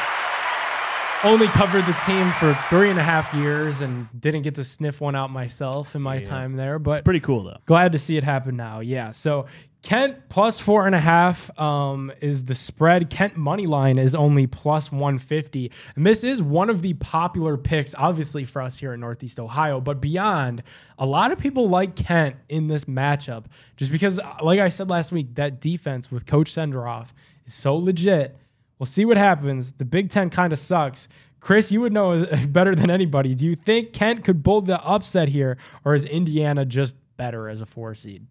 Speaker 2: only covered the team for three and a half years and didn't get to sniff one out myself in my time there. But
Speaker 5: It's pretty cool though.
Speaker 2: glad to see it happen now. Yeah. So Kent plus four and a half um, is the spread. Kent money line is only plus 150. And this is one of the popular picks, obviously, for us here in Northeast Ohio. But beyond, a lot of people like Kent in this matchup just because, uh, like I said last week, that defense with Coach Senderoff is so legit. We'll see what happens. The Big Ten kind of sucks. Chris, you would know better than anybody. Do you think Kent could pull the upset here, or is Indiana just better as a four seed?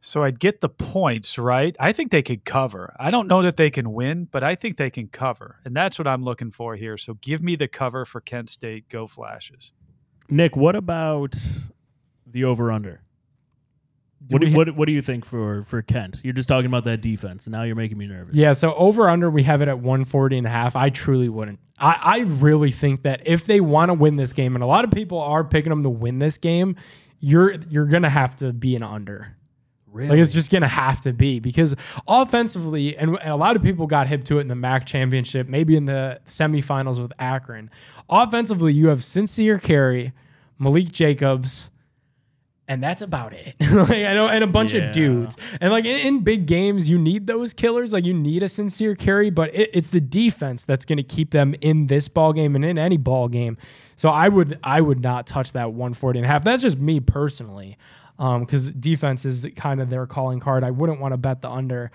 Speaker 3: So I'd get the points, right? I think they could cover. I don't know that they can win, but I think they can cover. And that's what I'm looking for here. So give me the cover for Kent State. Go Flashes.
Speaker 5: Nick, what about the over under? What do, what, what do you think for, for Kent? You're just talking about that defense, and now you're making me nervous.
Speaker 2: Yeah, so over under we have it at 140 and a half. I truly wouldn't. I, I really think that if they want to win this game, and a lot of people are picking them to win this game, you're you're gonna have to be an under.
Speaker 3: Really?
Speaker 2: Like it's just gonna have to be because offensively, and, and a lot of people got hip to it in the MAC championship, maybe in the semifinals with Akron. Offensively, you have Sincere Carry, Malik Jacobs, and that's about it. like I know, and a bunch
Speaker 5: Yeah.
Speaker 2: of dudes. And like in, in big games, you need those killers. Like you need a sincere carry, but it, it's the defense that's going to keep them in this ball game and in any ball game. So I would I would not touch that 140 and a half. That's just me personally, because defense is kind of their calling card. I wouldn't want to bet the under.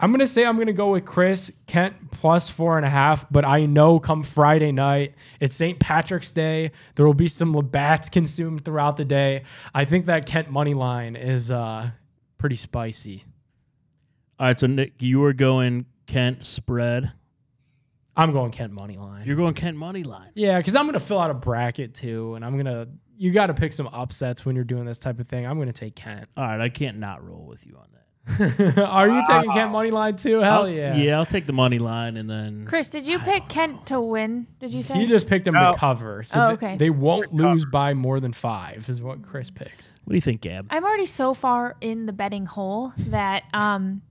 Speaker 2: I'm gonna say I'm gonna go with Chris Kent plus four and a half, but I know come Friday night, it's St. Patrick's Day. There will be some Labatts consumed throughout the day. I think that Kent money line is uh, pretty spicy.
Speaker 5: All right, so Nick, you are going Kent spread.
Speaker 2: I'm going Kent money line.
Speaker 5: You're going Kent money line.
Speaker 2: yeah, because I'm gonna fill out a bracket too, and I'm gonna. You got to pick some upsets when you're doing this type of thing. I'm gonna take Kent.
Speaker 5: All right, I can't not roll with you on that.
Speaker 2: Are you taking Kent money line too? Hell
Speaker 5: I'll-
Speaker 2: yeah.
Speaker 5: Yeah, I'll take the money line and then
Speaker 4: Chris, did you pick Kent to win? Did you say?
Speaker 2: He just picked him
Speaker 3: No.
Speaker 2: to cover, so
Speaker 4: Oh,
Speaker 2: th-
Speaker 4: okay.
Speaker 2: they won't lose by more than five, is what Chris picked.
Speaker 5: What do you think, Gab?
Speaker 4: I'm already so far in the betting hole that um,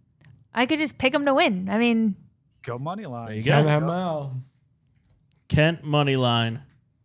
Speaker 4: I could just pick him to win. I mean,
Speaker 3: Go money line.
Speaker 5: There you
Speaker 2: Ken
Speaker 5: go.
Speaker 2: ML.
Speaker 5: Kent money line.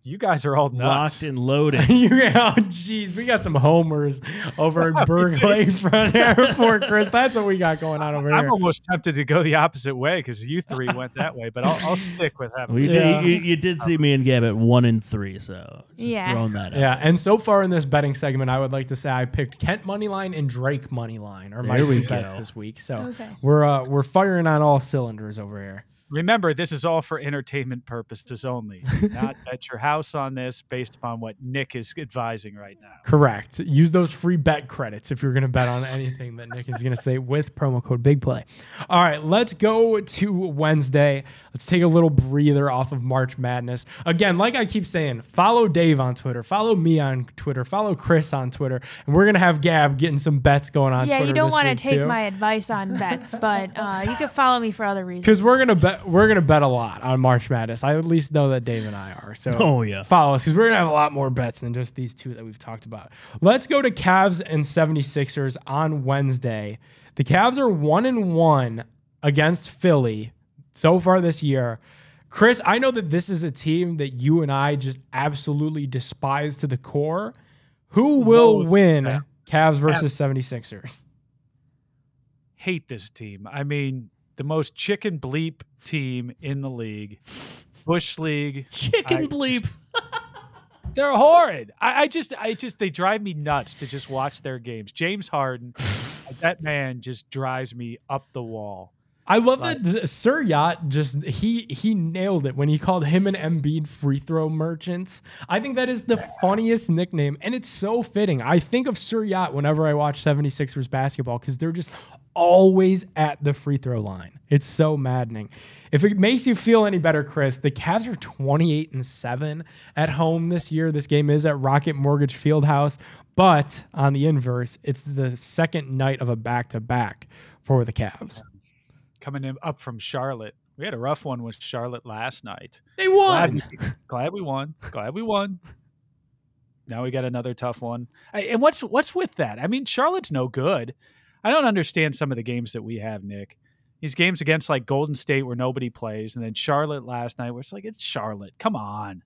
Speaker 3: You guys are all nuts.
Speaker 5: Locked and loaded.
Speaker 2: you, oh, jeez, we got some homers over at Burke Lakefront Airport, Chris. That's what we got going on over here.
Speaker 3: I'm almost tempted to go the opposite way because you three went that way, but I'll, I'll stick with having.
Speaker 5: We
Speaker 2: Yeah.
Speaker 5: did, you, you did see me and Gab at one and three, so just
Speaker 4: Yeah.
Speaker 5: throwing that out.
Speaker 2: Yeah, and so far in this betting segment, I would like to say I picked Kent money line and Drake money line, or my two bets this week. So
Speaker 4: Okay.
Speaker 2: we're uh, we're firing on all cylinders over here.
Speaker 3: Remember, this is all for entertainment purposes only. Not bet your house on this based upon what Nick is advising right now.
Speaker 2: Correct. Use those free bet credits if you're going to bet on anything that Nick is going to say with promo code Big Play. All right, let's go to Wednesday. Let's take a little breather off of March Madness. Again, like I keep saying, follow Dave on Twitter, follow me on Twitter, follow Chris on Twitter, and we're going to have Gab getting some bets going on
Speaker 4: yeah,
Speaker 2: Twitter
Speaker 4: you don't want to take
Speaker 2: too.
Speaker 4: my advice on bets, but uh, you can follow me for other reasons.
Speaker 2: because we're gonna bet we're gonna bet a lot on March Madness. I at least know that Dave and I are. So
Speaker 5: Oh, yeah.
Speaker 2: follow us because we're gonna have a lot more bets than just these two that we've talked about. Let's go to Cavs and 76ers on Wednesday. The Cavs are one and one against Philly so far this year. Chris, I know that this is a team that you and I just absolutely despise to the core. Who will
Speaker 3: Loathe
Speaker 2: win
Speaker 3: them.
Speaker 2: Cavs versus 76ers?
Speaker 3: Hate this team. I mean, the most chicken bleep team in the league. Bush League.
Speaker 5: Chicken
Speaker 3: I
Speaker 5: bleep.
Speaker 3: They're horrid. I, I just, I just, they drive me nuts to just watch their games. James Harden, that man just drives me up the wall.
Speaker 2: I love
Speaker 3: Like-
Speaker 2: that Sir Yacht just he he nailed it when he called him and Embiid free throw merchants. I think that is the funniest nickname and it's so fitting. I think of Sir Yacht whenever I watch 76ers basketball cuz they're just always at the free throw line. It's so maddening. If it makes you feel any better, Chris, the Cavs are 28 and 7 at home this year. This game is at Rocket Mortgage Fieldhouse, but on the inverse, it's the second night of a back-to-back for the Cavs.
Speaker 3: Coming in up from Charlotte. We had a rough one with Charlotte last night.
Speaker 2: They won.
Speaker 3: we, glad we won. Glad we won. Now we got another tough one. And what's what's with that? I mean, Charlotte's no good. I don't understand some of the games that we have, Nick. These games against like Golden State where nobody plays, and then Charlotte last night where it's like it's Charlotte. Come on.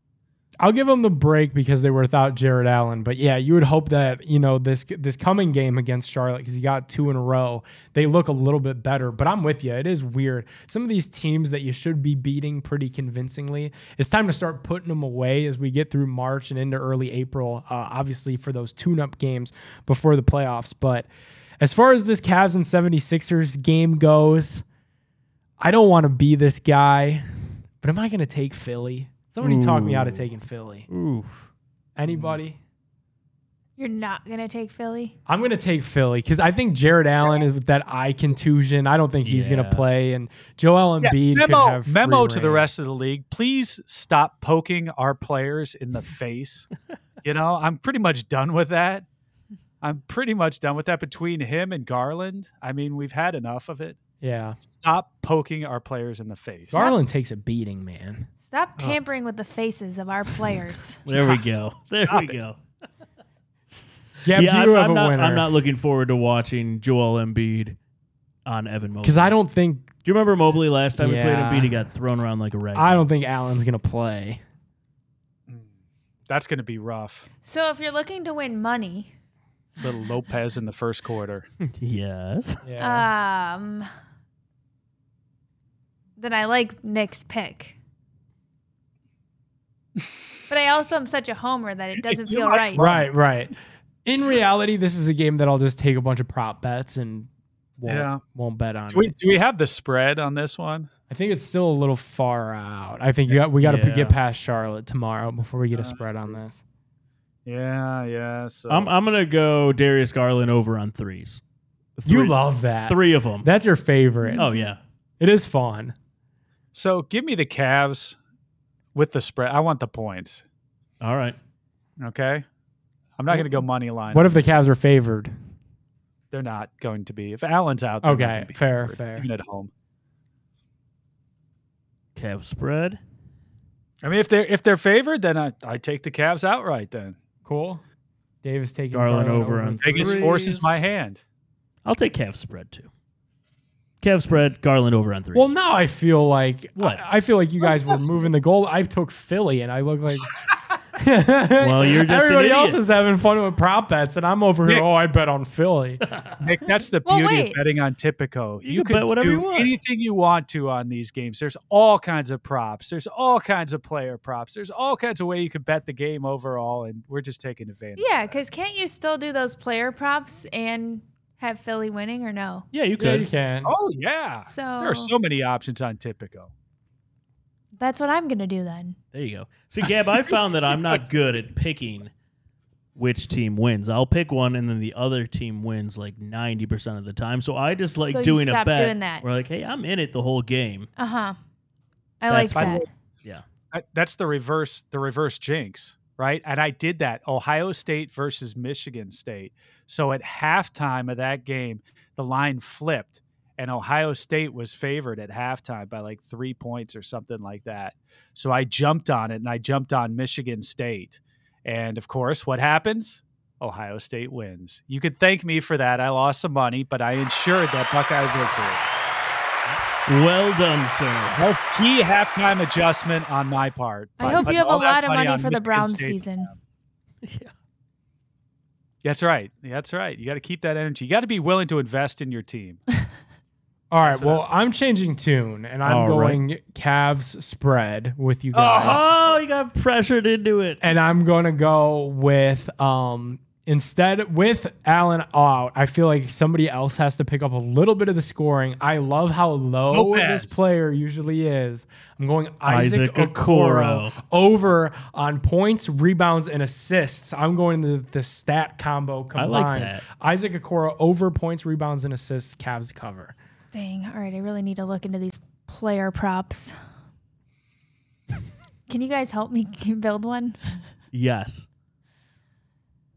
Speaker 2: I'll give them the break because they were without Jarrett Allen. But yeah, you would hope that you know this this coming game against Charlotte because you got two in a row, they look a little bit better. But I'm with you; it is weird. Some of these teams that you should be beating pretty convincingly, it's time to start putting them away as we get through March and into early April. Uh, obviously, for those tune-up games before the playoffs. But as far as this Cavs and 76ers game goes, I don't want to be this guy, but am I going to take Philly? Somebody talk me out of taking Philly.
Speaker 5: Ooh.
Speaker 2: Anybody?
Speaker 4: You're not gonna take Philly.
Speaker 2: I'm going to take Philly because I think Jarrett Allen is with that eye contusion. I don't think he's gonna play, and Joel
Speaker 3: Yeah,
Speaker 2: Embiid could
Speaker 3: memo
Speaker 2: have
Speaker 3: memo to the rest of the league. Please stop poking our players in the face. you know, I'm pretty much done with that. I'm pretty much done with that between him and Garland. I mean, we've had enough of it.
Speaker 2: Yeah,
Speaker 3: Stop poking our players in the face.
Speaker 2: Garland takes a beating, man.
Speaker 4: Stop
Speaker 2: Oh.
Speaker 4: tampering with the faces of our players.
Speaker 5: There we go. There
Speaker 3: Stop
Speaker 5: we
Speaker 3: it.
Speaker 5: go.
Speaker 2: Gab,
Speaker 5: yeah,
Speaker 2: do
Speaker 5: I'm,
Speaker 2: have
Speaker 5: I'm
Speaker 2: a
Speaker 5: not,
Speaker 2: winner?
Speaker 5: I'm not looking forward to watching Joel Embiid on Evan Mobley.
Speaker 2: because I don't think
Speaker 5: Do you remember Mobley last time we played
Speaker 2: Yeah.
Speaker 5: Embiid? He got thrown around like a rag.
Speaker 2: I don't think Allen's going to play.
Speaker 3: That's going to be rough.
Speaker 4: so if you're looking to win money,
Speaker 3: Little Lopez in the first quarter.
Speaker 5: yes.
Speaker 2: Yeah.
Speaker 4: um, then I like Nick's pick. But I also am such a homer that it doesn't feel
Speaker 3: like
Speaker 4: right.
Speaker 2: right, right. In reality, this is a game that I'll just take a bunch of prop bets and won't,
Speaker 3: Yeah.
Speaker 2: won't bet on.
Speaker 3: Do we,
Speaker 2: it.
Speaker 3: do we have the spread on this one?
Speaker 2: I think it's still a little far out. I think you got, we got to
Speaker 5: Yeah.
Speaker 2: get past Charlotte tomorrow before we get a
Speaker 3: Uh,
Speaker 2: spread on this.
Speaker 3: Yeah, yeah. So
Speaker 5: I'm, I'm gonna go Darius Garland over on threes.
Speaker 2: You love that.
Speaker 5: Three of them.
Speaker 2: That's your favorite.
Speaker 5: oh yeah.
Speaker 2: It is fun.
Speaker 3: so give me the Cavs with the spread. I want the points.
Speaker 5: All right.
Speaker 3: Okay. I'm not going to go money line.
Speaker 2: What if the Cavs are favored?
Speaker 3: They're not going to be. If Allen's out, they're
Speaker 2: Okay,
Speaker 3: gonna be
Speaker 2: fair,
Speaker 3: favored,
Speaker 2: fair.
Speaker 3: Even at home.
Speaker 5: Cav spread.
Speaker 3: I mean, if they're if they're favored, then I I take the Cavs outright. Then
Speaker 2: Cool. Davis taking
Speaker 5: Garland over on
Speaker 3: Vegas
Speaker 5: Threes.
Speaker 3: forces my hand.
Speaker 5: I'll take Cav spread too. Cav spread. Garland over on three.
Speaker 2: Well, now I feel like
Speaker 5: What?
Speaker 2: I, I feel like you guys were moving the goal. I took Philly, and I look like.
Speaker 5: Well, you're just an
Speaker 2: everybody else is having fun with prop bets, and I'm over here.
Speaker 3: Nick-
Speaker 2: Oh, I bet on Philly.
Speaker 3: Nick, that's the
Speaker 4: Well,
Speaker 3: beauty
Speaker 4: wait.
Speaker 3: of betting on Tipico.
Speaker 5: You can bet whatever
Speaker 3: do
Speaker 5: you want.
Speaker 3: anything you want to on these games. There's all kinds of props. There's all kinds of player props. There's all kinds of way you could bet the game overall, and we're just taking advantage.
Speaker 4: Yeah, because can't you still do those player props and have Philly winning or no?
Speaker 5: yeah, you
Speaker 2: yeah,
Speaker 5: could.
Speaker 2: you can.
Speaker 3: Oh yeah.
Speaker 4: So
Speaker 3: There are so many options on Tipico.
Speaker 4: that's what I'm gonna do then.
Speaker 5: There you go. See, Gab, I found that I'm not good at picking which team wins. I'll pick one, and then the other team wins like 90% of the time. So I just like
Speaker 4: So you
Speaker 5: doing a
Speaker 4: stopped
Speaker 5: bet.
Speaker 4: doing that.
Speaker 5: We're like, hey, I'm in it the whole game.
Speaker 4: Uh huh. I
Speaker 5: That's
Speaker 4: like
Speaker 3: fine.
Speaker 4: that.
Speaker 5: Yeah.
Speaker 3: I, that's the reverse the reverse jinx, right? And I did that Ohio State versus Michigan State. So at halftime of that game, the line flipped and Ohio State was favored at halftime by like 3 points or something like that. So I jumped on it and I jumped on Michigan State. And of course, what happens? Ohio State wins. You could thank me for that. I lost some money, but I ensured that Buckeye victory.
Speaker 5: Well done, sir.
Speaker 3: That's key halftime adjustment on my part.
Speaker 4: I
Speaker 3: But-
Speaker 4: hope you have a lot of money
Speaker 3: on
Speaker 4: for the
Speaker 3: Michigan
Speaker 4: Browns
Speaker 3: State-
Speaker 4: season.
Speaker 3: That's right. That's right. You got to keep that energy. You got to be willing to invest in your team.
Speaker 2: All right. Well, I'm changing tune, and I'm
Speaker 5: All right.
Speaker 2: going Cavs spread with you guys.
Speaker 5: Oh, you got pressured into it.
Speaker 2: and I'm gonna go with um instead with Allen out. I feel like somebody else has to pick up a little bit of the scoring. I love how low
Speaker 3: Lopez.
Speaker 2: this player usually is. I'm going Isaac,
Speaker 5: Isaac
Speaker 2: Okoro,
Speaker 5: Okoro.
Speaker 2: over on points, rebounds, and assists. I'm going the the stat combo
Speaker 5: I like that.
Speaker 2: Isaac Okoro over points, rebounds, and assists. Cavs cover.
Speaker 4: Dang. All right. I really need to look into these player props. Can you guys help me build one?
Speaker 5: Yes.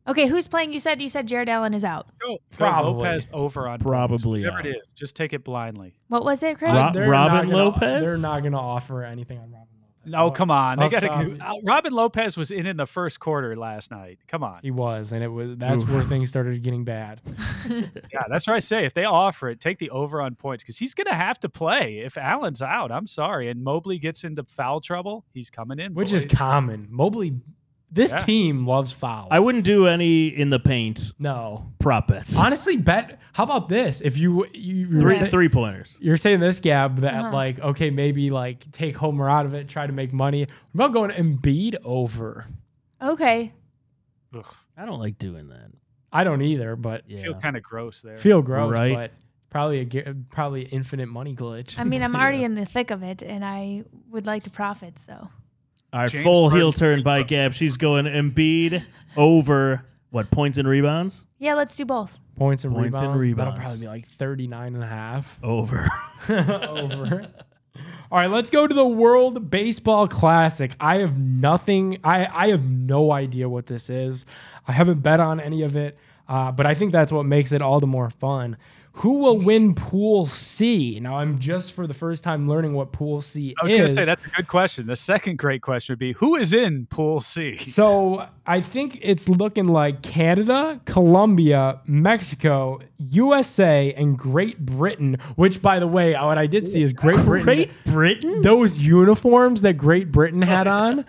Speaker 4: Okay, who's playing? You said you said Jarrett Allen is out.
Speaker 3: Go, go
Speaker 2: Probably.
Speaker 3: Lopez over on points.
Speaker 5: Probably
Speaker 3: Whatever
Speaker 5: out.
Speaker 3: it is. Just take it blindly.
Speaker 4: What was it, Chris?
Speaker 5: Ro-
Speaker 2: They're
Speaker 5: Robin
Speaker 2: gonna-
Speaker 5: Lopez?
Speaker 2: They're not going to offer anything on Robin Lopez.
Speaker 3: No, come on. They
Speaker 2: I'll
Speaker 3: got to. Uh, Robin Lopez was in in the first quarter last night. Come on.
Speaker 2: He was, and it was that's
Speaker 5: Oof.
Speaker 2: where things started getting bad.
Speaker 3: Yeah, that's what I say. If they offer it, take the over on points because he's going to have to play if Allen's out. I'm sorry. And Mobley gets into foul trouble. He's coming in.
Speaker 2: which is common. Mobley, this
Speaker 3: Yeah.
Speaker 2: team loves fouls.
Speaker 5: I wouldn't do any in the paint
Speaker 2: No,
Speaker 5: prop bets.
Speaker 2: honestly, bet. How about this? If you you you're,
Speaker 5: Three
Speaker 2: say-
Speaker 5: three pointers.
Speaker 2: you're saying this, Gab, that
Speaker 4: Uh-huh.
Speaker 2: like okay, maybe like take Homer out of it, try to make money. What about going Embiid over?
Speaker 4: Okay.
Speaker 3: Ugh,
Speaker 5: I don't like doing that.
Speaker 2: I don't either, but
Speaker 5: Yeah.
Speaker 3: feel kind of gross there.
Speaker 2: feel gross.
Speaker 5: Right.
Speaker 2: But probably a gu- probably infinite money glitch.
Speaker 4: I mean, I'm
Speaker 2: Yeah.
Speaker 4: already in the thick of it, and I would like to profit. So
Speaker 5: All right,
Speaker 3: James
Speaker 5: full heel turn by
Speaker 3: throw.
Speaker 5: Gab. She's going Embiid over what points and rebounds?
Speaker 4: yeah, let's do both.
Speaker 2: points and
Speaker 5: Points and
Speaker 2: rebounds. That'll
Speaker 5: rebounds.
Speaker 2: probably be like 39 and a half.
Speaker 5: Over.
Speaker 2: over. All right, let's go to the World Baseball Classic. I have nothing. I I have no idea what this is. I haven't bet on any of it, uh, but I think that's what makes it all the more fun. Who will win Pool C? Now, I'm just for the first time learning what Pool C
Speaker 3: I was going to say that's a good question. The second great question would be who is in Pool C?
Speaker 2: So I think it's looking like Canada, Colombia, Mexico, USA, and Great Britain. Which, by the way, what I did see is Great Britain.
Speaker 5: Great Britain?
Speaker 2: those uniforms that Great Britain had on,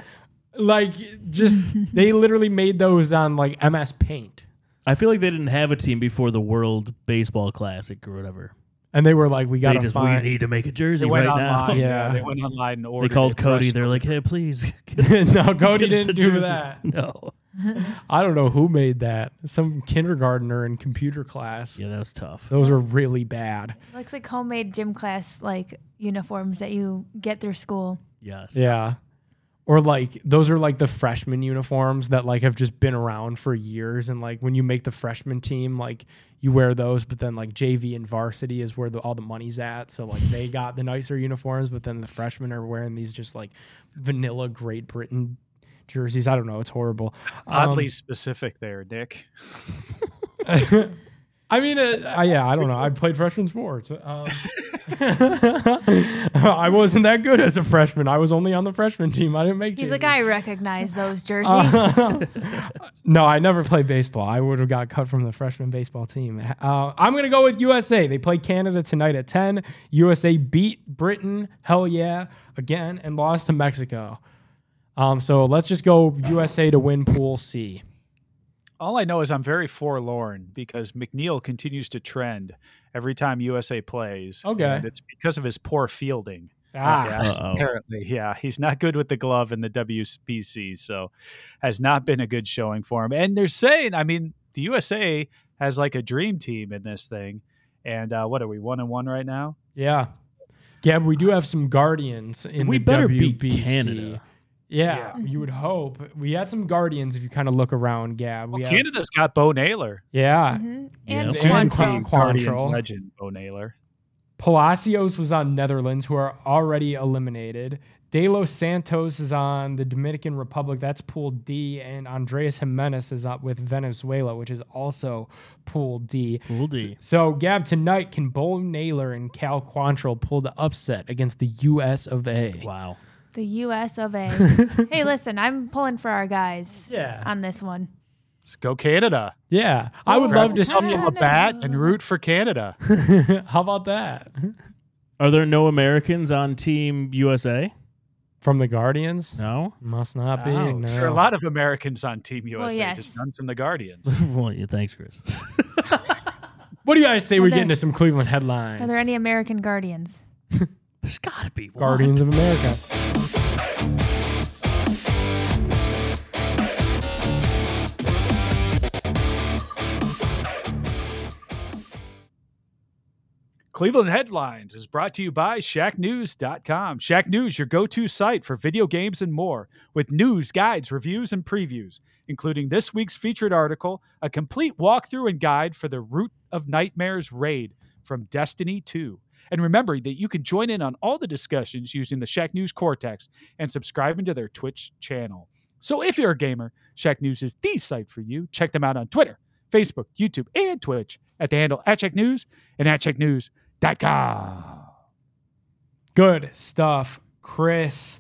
Speaker 2: like just they literally made those on like MS Paint,
Speaker 5: I feel like they didn't have a team before the World Baseball Classic or whatever.
Speaker 2: and they were like, "We
Speaker 5: They
Speaker 2: gotta
Speaker 5: just
Speaker 2: find."
Speaker 5: we need to make a
Speaker 3: They
Speaker 5: jersey
Speaker 3: went
Speaker 5: right
Speaker 3: online.
Speaker 5: now.
Speaker 2: Yeah.
Speaker 3: they went online and
Speaker 5: They
Speaker 3: ordered.
Speaker 5: called
Speaker 3: it,
Speaker 5: Cody.
Speaker 3: rushed
Speaker 5: They're like, "Hey, please." get
Speaker 2: no, Cody
Speaker 5: get us a
Speaker 2: didn't do
Speaker 5: jersey."
Speaker 2: that.
Speaker 5: No.
Speaker 2: I don't know who made that. Some kindergartner in computer class.
Speaker 5: Yeah, that was tough.
Speaker 2: Those are really bad.
Speaker 4: Looks like homemade gym class like uniforms that you get through school.
Speaker 5: Yes.
Speaker 2: Yeah. Or like those are like the freshman uniforms that like have just been around for years and like when you make the freshman team like you wear those but then like JV and varsity is where the, all the money's at so like they got the nicer uniforms but then the freshmen are wearing these just like vanilla Great Britain jerseys I don't know it's horrible
Speaker 3: Oddly
Speaker 2: Um,
Speaker 3: specific there, Nick.
Speaker 2: I mean, uh, I- yeah, I don't know. I played freshman sports. Um, I wasn't that good as a freshman. I was only on the freshman team. I didn't make.
Speaker 4: He's
Speaker 2: JV.
Speaker 4: like, I recognize those jerseys.
Speaker 2: Uh, no, I never played baseball. I would have got cut from the freshman baseball team. Uh, I'm going to go with USA. They play Canada tonight at 10. USA beat Britain, hell yeah, again, and lost to Mexico. Um, so let's just go USA to win Pool C.
Speaker 3: All I know is I'm very forlorn because McNeil continues to trend every time USA plays.
Speaker 2: Okay.
Speaker 3: And it's because of his poor fielding.
Speaker 2: Ah,
Speaker 3: Yeah, apparently. Yeah. He's not good with the glove in the WBC. So has not been a good showing for him. And they're saying, I mean, the USA has like a dream team in this thing. And uh, what are we, one and one right now?
Speaker 2: yeah. Gab, we do have some Guardians in
Speaker 5: We
Speaker 2: the
Speaker 5: better beat Canada.
Speaker 2: Yeah, you would hope. We had some Guardians if you kind of look around, Gab.
Speaker 3: Well,
Speaker 2: we have,
Speaker 3: Canada's got Bo Naylor.
Speaker 2: yeah.
Speaker 4: Mhm.
Speaker 5: Yeah.
Speaker 4: And
Speaker 2: And
Speaker 4: Quantrill.
Speaker 2: Quan-
Speaker 3: Guardians
Speaker 2: Quantrill.
Speaker 3: legend, Bo Naylor.
Speaker 2: Palacios was on Netherlands, who are already eliminated. De Los Santos is on the Dominican Republic. That's Pool D. And Andrés Giménez is up with Venezuela, which is also Pool D.
Speaker 5: Pool D.
Speaker 2: So, Gab, tonight, can Bo Naylor and Cal Quantrill pull the upset against the U.S. of A?
Speaker 5: Wow.
Speaker 4: The U.S. of A. hey, listen, I'm pulling for our guys
Speaker 2: Yeah.
Speaker 4: on this one.
Speaker 3: Let's go Canada.
Speaker 2: Yeah. I oh, would
Speaker 4: Oh,
Speaker 2: love to see
Speaker 3: a bat and root for Canada.
Speaker 2: How about that?
Speaker 5: Are there no Americans on Team USA?
Speaker 2: From the Guardians?
Speaker 5: No.
Speaker 2: Must not be.
Speaker 3: Wow.
Speaker 2: No.
Speaker 3: There are a lot of Americans on Team USA,
Speaker 4: yes.
Speaker 3: just none from the Guardians.
Speaker 5: well, yeah, thanks, Chris.
Speaker 2: What do you guys say
Speaker 4: Well,
Speaker 2: we get
Speaker 4: there-
Speaker 2: into some Cleveland headlines?
Speaker 4: Are there any American Guardians?
Speaker 5: There's got to be one.
Speaker 2: Guardians of America.
Speaker 3: Cleveland Headlines is brought to you by ShackNews.com. Shack News, your go to site for video games and more, with news, guides, reviews, and previews, including this week's featured article, a complete walkthrough and guide for the Root of Nightmares raid from Destiny 2. And remember that you can join in on all the discussions using the Shack News Cortex and subscribing to their Twitch channel. So if you're a gamer, Shack News is the site for you. Check them out on Twitter, Facebook, YouTube, and Twitch at the handle at Shack News and at
Speaker 2: Good stuff, Chris.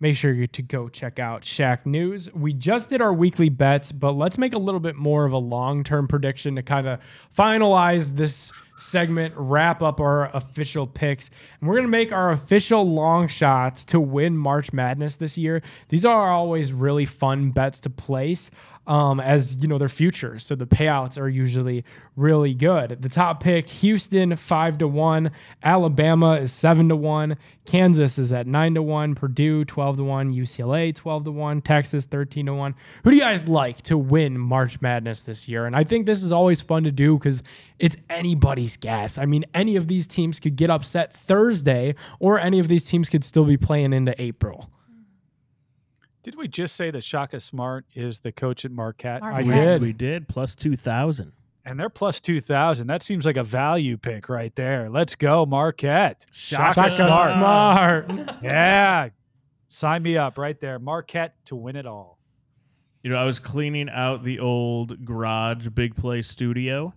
Speaker 2: Make sure you to go check out Shack News. We just did our weekly bets, but let's make a little bit more of a long-term prediction to kind of finalize this segment, wrap up our official picks. And we're going to make our official long shots to win March Madness this year. These are always really fun bets to place um, as you know their futures. So the payouts are usually really good. The top pick: Houston five to one, Alabama is seven to one, Kansas is at nine to one, Purdue twelve to one, UCLA twelve to one, Texas thirteen to one. Who do you guys like to win March Madness this year? And I think this is always fun to do because it's anybody's guess. I mean, any of these teams could get upset Thursday, or any of these teams could still be playing into April.
Speaker 3: Did we just say that Shaka Smart is the coach at Marquette?
Speaker 4: Marquette.
Speaker 2: I did.
Speaker 5: We did plus two thousand.
Speaker 3: And they're plus 2,000. That seems like a value pick right there. Let's go, Marquette.
Speaker 5: Shaka
Speaker 2: Shaka Smart.
Speaker 3: Yeah. Sign me up right there. Marquette to win it all.
Speaker 5: You know, I was cleaning out the old garage big play studio,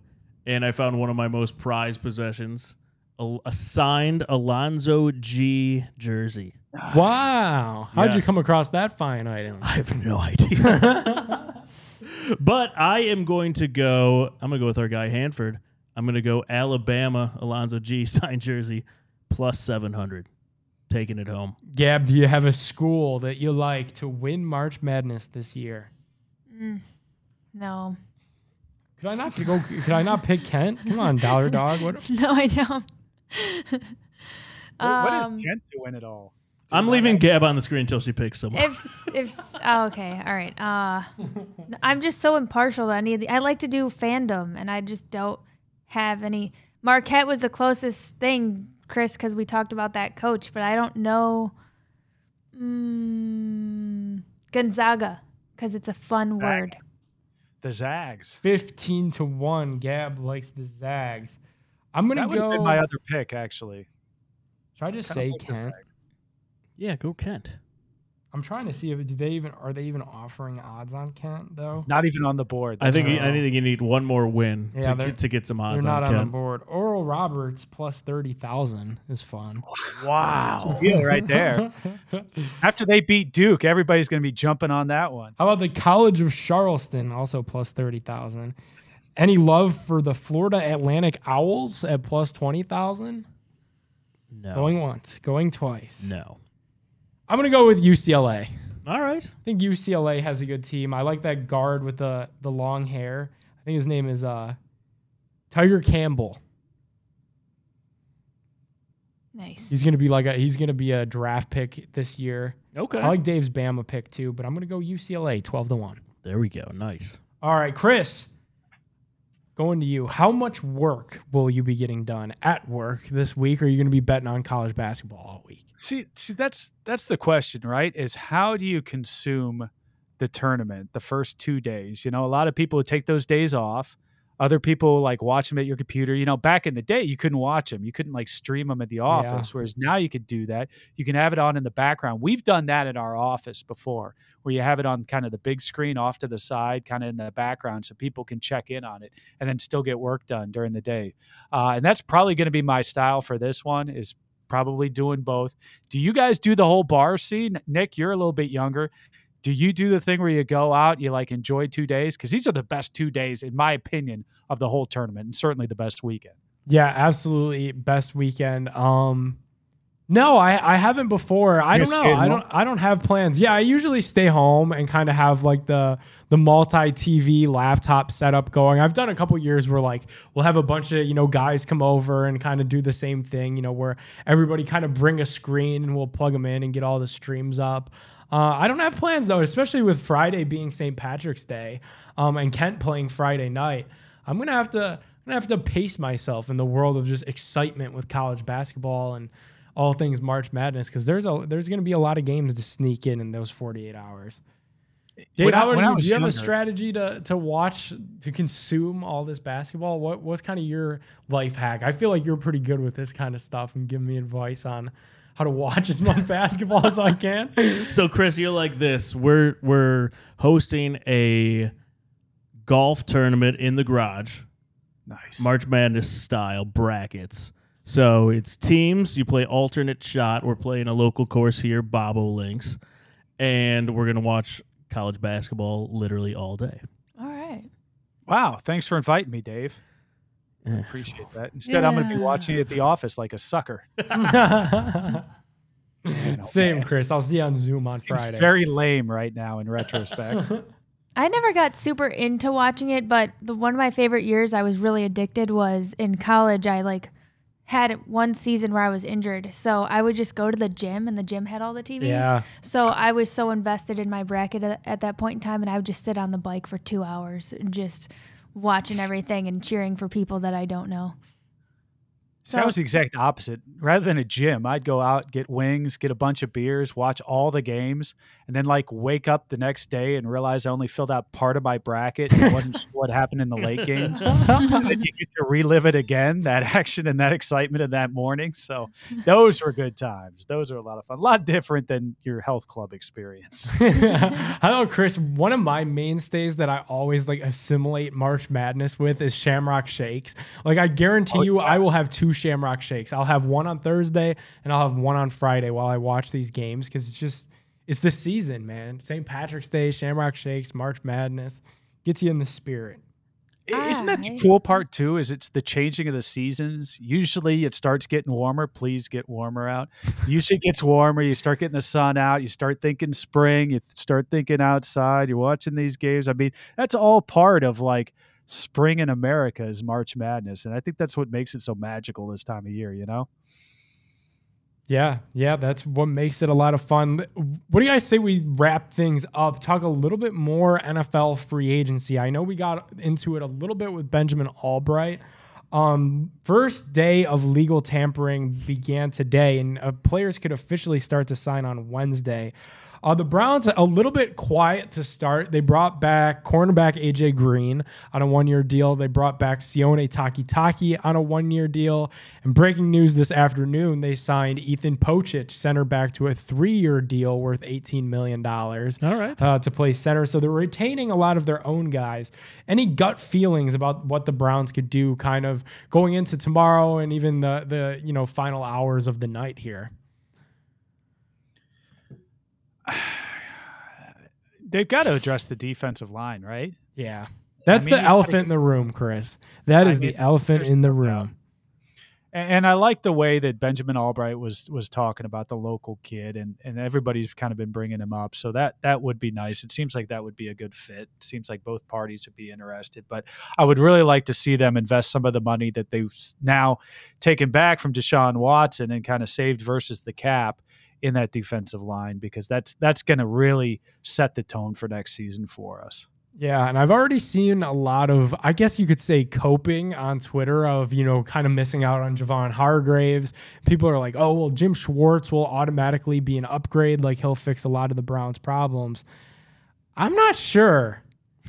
Speaker 5: and I found one of my most prized possessions: a, a signed Alonzo Gee jersey.
Speaker 2: Wow. How'd you
Speaker 5: Yes.
Speaker 2: come across that fine item?
Speaker 5: I have no idea. but I am going to go. I'm going to go with our guy Hanford. I'm going to go Alabama Alonzo Gee signed jersey plus 700. Taking it home.
Speaker 2: Gab, do you have a school that you like to win March Madness this year?
Speaker 4: No.
Speaker 2: Could I not go? Could I not pick Kent? Come on, Dollar Dog. What?
Speaker 4: No, I don't.
Speaker 3: What- what is
Speaker 4: Um,
Speaker 3: Kent to win it all?
Speaker 5: I'm leaving Gab on the screen until she picks someone.
Speaker 4: if if oh, okay, all right. Uh, I'm just so impartial to any of the. I like to do fandom, and I just don't have any. Marquette was the closest thing, Chris, because we talked about that coach, but I don't know. Mm, Gonzaga, because it's a fun
Speaker 3: Zag.
Speaker 4: word.
Speaker 3: The Zags.
Speaker 2: Fifteen to one. Gab likes the Zags. I'm gonna
Speaker 3: That would have
Speaker 2: go.
Speaker 3: been my other pick, actually.
Speaker 2: Should I just say Kent?
Speaker 3: Zags.
Speaker 5: yeah, go Kent.
Speaker 2: I'm trying to see if do they even are they even offering odds on Kent though?
Speaker 3: Not even on the board.
Speaker 5: I think
Speaker 2: No.
Speaker 5: you, I think you need one more win
Speaker 2: Yeah,
Speaker 5: to, get, to get some
Speaker 2: They're not
Speaker 5: on
Speaker 2: on the board. Oral Roberts plus thirty thousand is fun.
Speaker 3: Wow. That's a deal right there. After they beat Duke, everybody's going to be jumping on that one.
Speaker 2: How about the College of Charleston, also plus 30,000? Any love for the Florida Atlantic Owls at plus 20,000?
Speaker 5: No,
Speaker 2: Going once, going twice.
Speaker 5: no.
Speaker 2: I'm going to go with UCLA.
Speaker 5: All right.
Speaker 2: I think UCLA has a good team. I like that guard with the, the long hair. I think his name is uh, Tyger Campbell.
Speaker 4: Nice.
Speaker 2: He's going to be like a he's going to be a draft pick this year.
Speaker 5: Okay.
Speaker 2: I like Dave's Bama pick too, but I'm going to go UCLA 12 to 1.
Speaker 5: there we go. Nice.
Speaker 2: All right, Chris, going to you. How much work will you be getting done at work this week? Or are you going to be betting on college basketball all week?
Speaker 3: See, see, that's that's the question, right? Is how do you consume the tournament the first two days? You know, a lot of people take those days off. Other people like watch them at your computer. You know, back in the day, you couldn't watch them. You couldn't like stream them at the office. Whereas now you could do that. You can have it on in the background. We've done that in our office before, where you have it on kind of the big screen off to the side, kind of in the background, so people can check in on it and then still get work done during the day. Uh, and that's probably going to be my style for this one. Is probably doing both. Do you guys do the whole bar scene? Nick, you're a little bit younger. Do you do the thing where you go out, you like enjoy two days? Because these are the best two days, in my opinion, of the whole tournament, and certainly the best weekend.
Speaker 2: Yeah, absolutely. Best weekend. Um, no, I, I haven't before. I
Speaker 3: You're
Speaker 2: don't know. I don't I don't have plans. Yeah, I usually stay home and kind of have like the the multi TV laptop setup going. I've done a couple years where like we'll have a bunch of, you know, guys come over and kind of do the same thing, you know, where everybody kind of bring a screen and we'll plug them in and get all the streams up. Uh, I don't have plans though, especially with Friday being St. Patrick's Day, um, and Kent playing Friday night. I'm gonna have to I'm gonna have to pace myself in the world of just excitement with college basketball and all things March Madness because there's a there's gonna be a lot of games to sneak in in those 48 hours. Dave,
Speaker 3: When
Speaker 2: how
Speaker 3: when
Speaker 2: you? Do you have a strategy to to watch to consume all this basketball? What what's kind of your life hack? I feel like you're pretty good with this kind of stuff and giving me advice on how to watch as much basketball as I can.
Speaker 5: So Chris, you're like this. We're we're hosting a golf tournament in the garage,
Speaker 3: Nice.
Speaker 5: March Madness style brackets. So it's teams. You play alternate shot. We're playing a local course here, Bobo Links, and we're gonna watch college basketball literally all day.
Speaker 4: All right.
Speaker 3: Wow. Thanks for inviting me, Dave.
Speaker 5: Eh.
Speaker 3: Appreciate that. Instead, I'm going to be watching it at the office like a sucker.
Speaker 2: Same, Chris. I'll see you on Zoom on
Speaker 3: Seems
Speaker 2: Friday.
Speaker 3: very lame right now in retrospect.
Speaker 4: I never got super into watching it, but the one of my favorite years I was really addicted was in college. I like had one season where I was injured, so I would just go to the gym, and the gym had all the TVs.
Speaker 2: Yeah.
Speaker 4: So I was so invested in my bracket at, at that point in time, and I would just sit on the bike for two hours and just watching everything and cheering for people that I don't know.
Speaker 3: So that was the exact opposite. Rather than a gym, I'd go out, get wings, get a bunch of beers, watch all the games, and then like wake up the next day and realize I only filled out part of my bracket and wasn't what happened in the late games. and you get to relive it again, that action and that excitement of that morning. So those were good times. Those are a lot of fun. A lot different than your health club experience.
Speaker 2: I know, Chris. One of my mainstays that I always like assimilate March Madness with is Shamrock Shakes. Like, I guarantee
Speaker 3: Oh,
Speaker 2: you,
Speaker 3: yeah.
Speaker 2: I will have two Shamrock Shakes. I'll have one on Thursday and I'll have one on Friday while I watch these games because it's just it's the season, man. St. Patrick's Day, Shamrock Shakes, March Madness gets you in the spirit.
Speaker 3: I- Isn't that the
Speaker 4: Alright.
Speaker 3: cool part too? Is it's the changing of the seasons. Usually it starts getting warmer. Please get warmer out. Usually it gets warmer. You start getting the sun out. You start thinking spring. You start thinking outside. You're watching these games. I mean, that's all part of like spring in America is March Madness, and I think that's what makes it so magical this time of year. You know.
Speaker 2: Yeah, yeah, that's what makes it a lot of fun. What do you guys say we wrap things up? Talk a little bit more NFL free agency. I know we got into it a little bit with Benjamin Allbright. Um, first day of legal tampering began today, and uh, players could officially start to sign on Wednesday. Uh, the Browns a little bit quiet to start. They brought back cornerback AJ Green on a one-year deal. They brought back Sione Takitaki on a one-year deal. And breaking news this afternoon, they signed Ethan Pocic, center back, to a three-year deal worth $18 million
Speaker 5: All right.
Speaker 2: uh, to play center. So they're retaining a lot of their own guys. Any gut feelings about what the Browns could do, kind of going into tomorrow and even the the you know final hours of the night here?
Speaker 3: They've got to address the defensive line, right?
Speaker 2: Yeah, that's
Speaker 3: mean,
Speaker 2: the elephant in the room, Chris. That
Speaker 3: I
Speaker 2: is
Speaker 3: mean,
Speaker 2: the elephant in the room.
Speaker 3: And, and I like the way that Benjamin Allbright was was talking about the local kid, and and everybody's kind of been bringing him up. So that that would be nice. It seems like that would be a good fit. It seems like both parties would be interested. But I would really like to see them invest some of the money that they've now taken back from Deshaun Watson and kind of saved versus the cap in that defensive line because that's that's going to really set the tone for next season for us.
Speaker 2: Yeah, and I've already seen a lot of, I guess you could say, coping on Twitter of, you know, kind of missing out on Javon Hargraves. People are like, oh, well, Jim Schwartz will automatically be an upgrade. Like he'll fix a lot of the Browns' problems. I'm not sure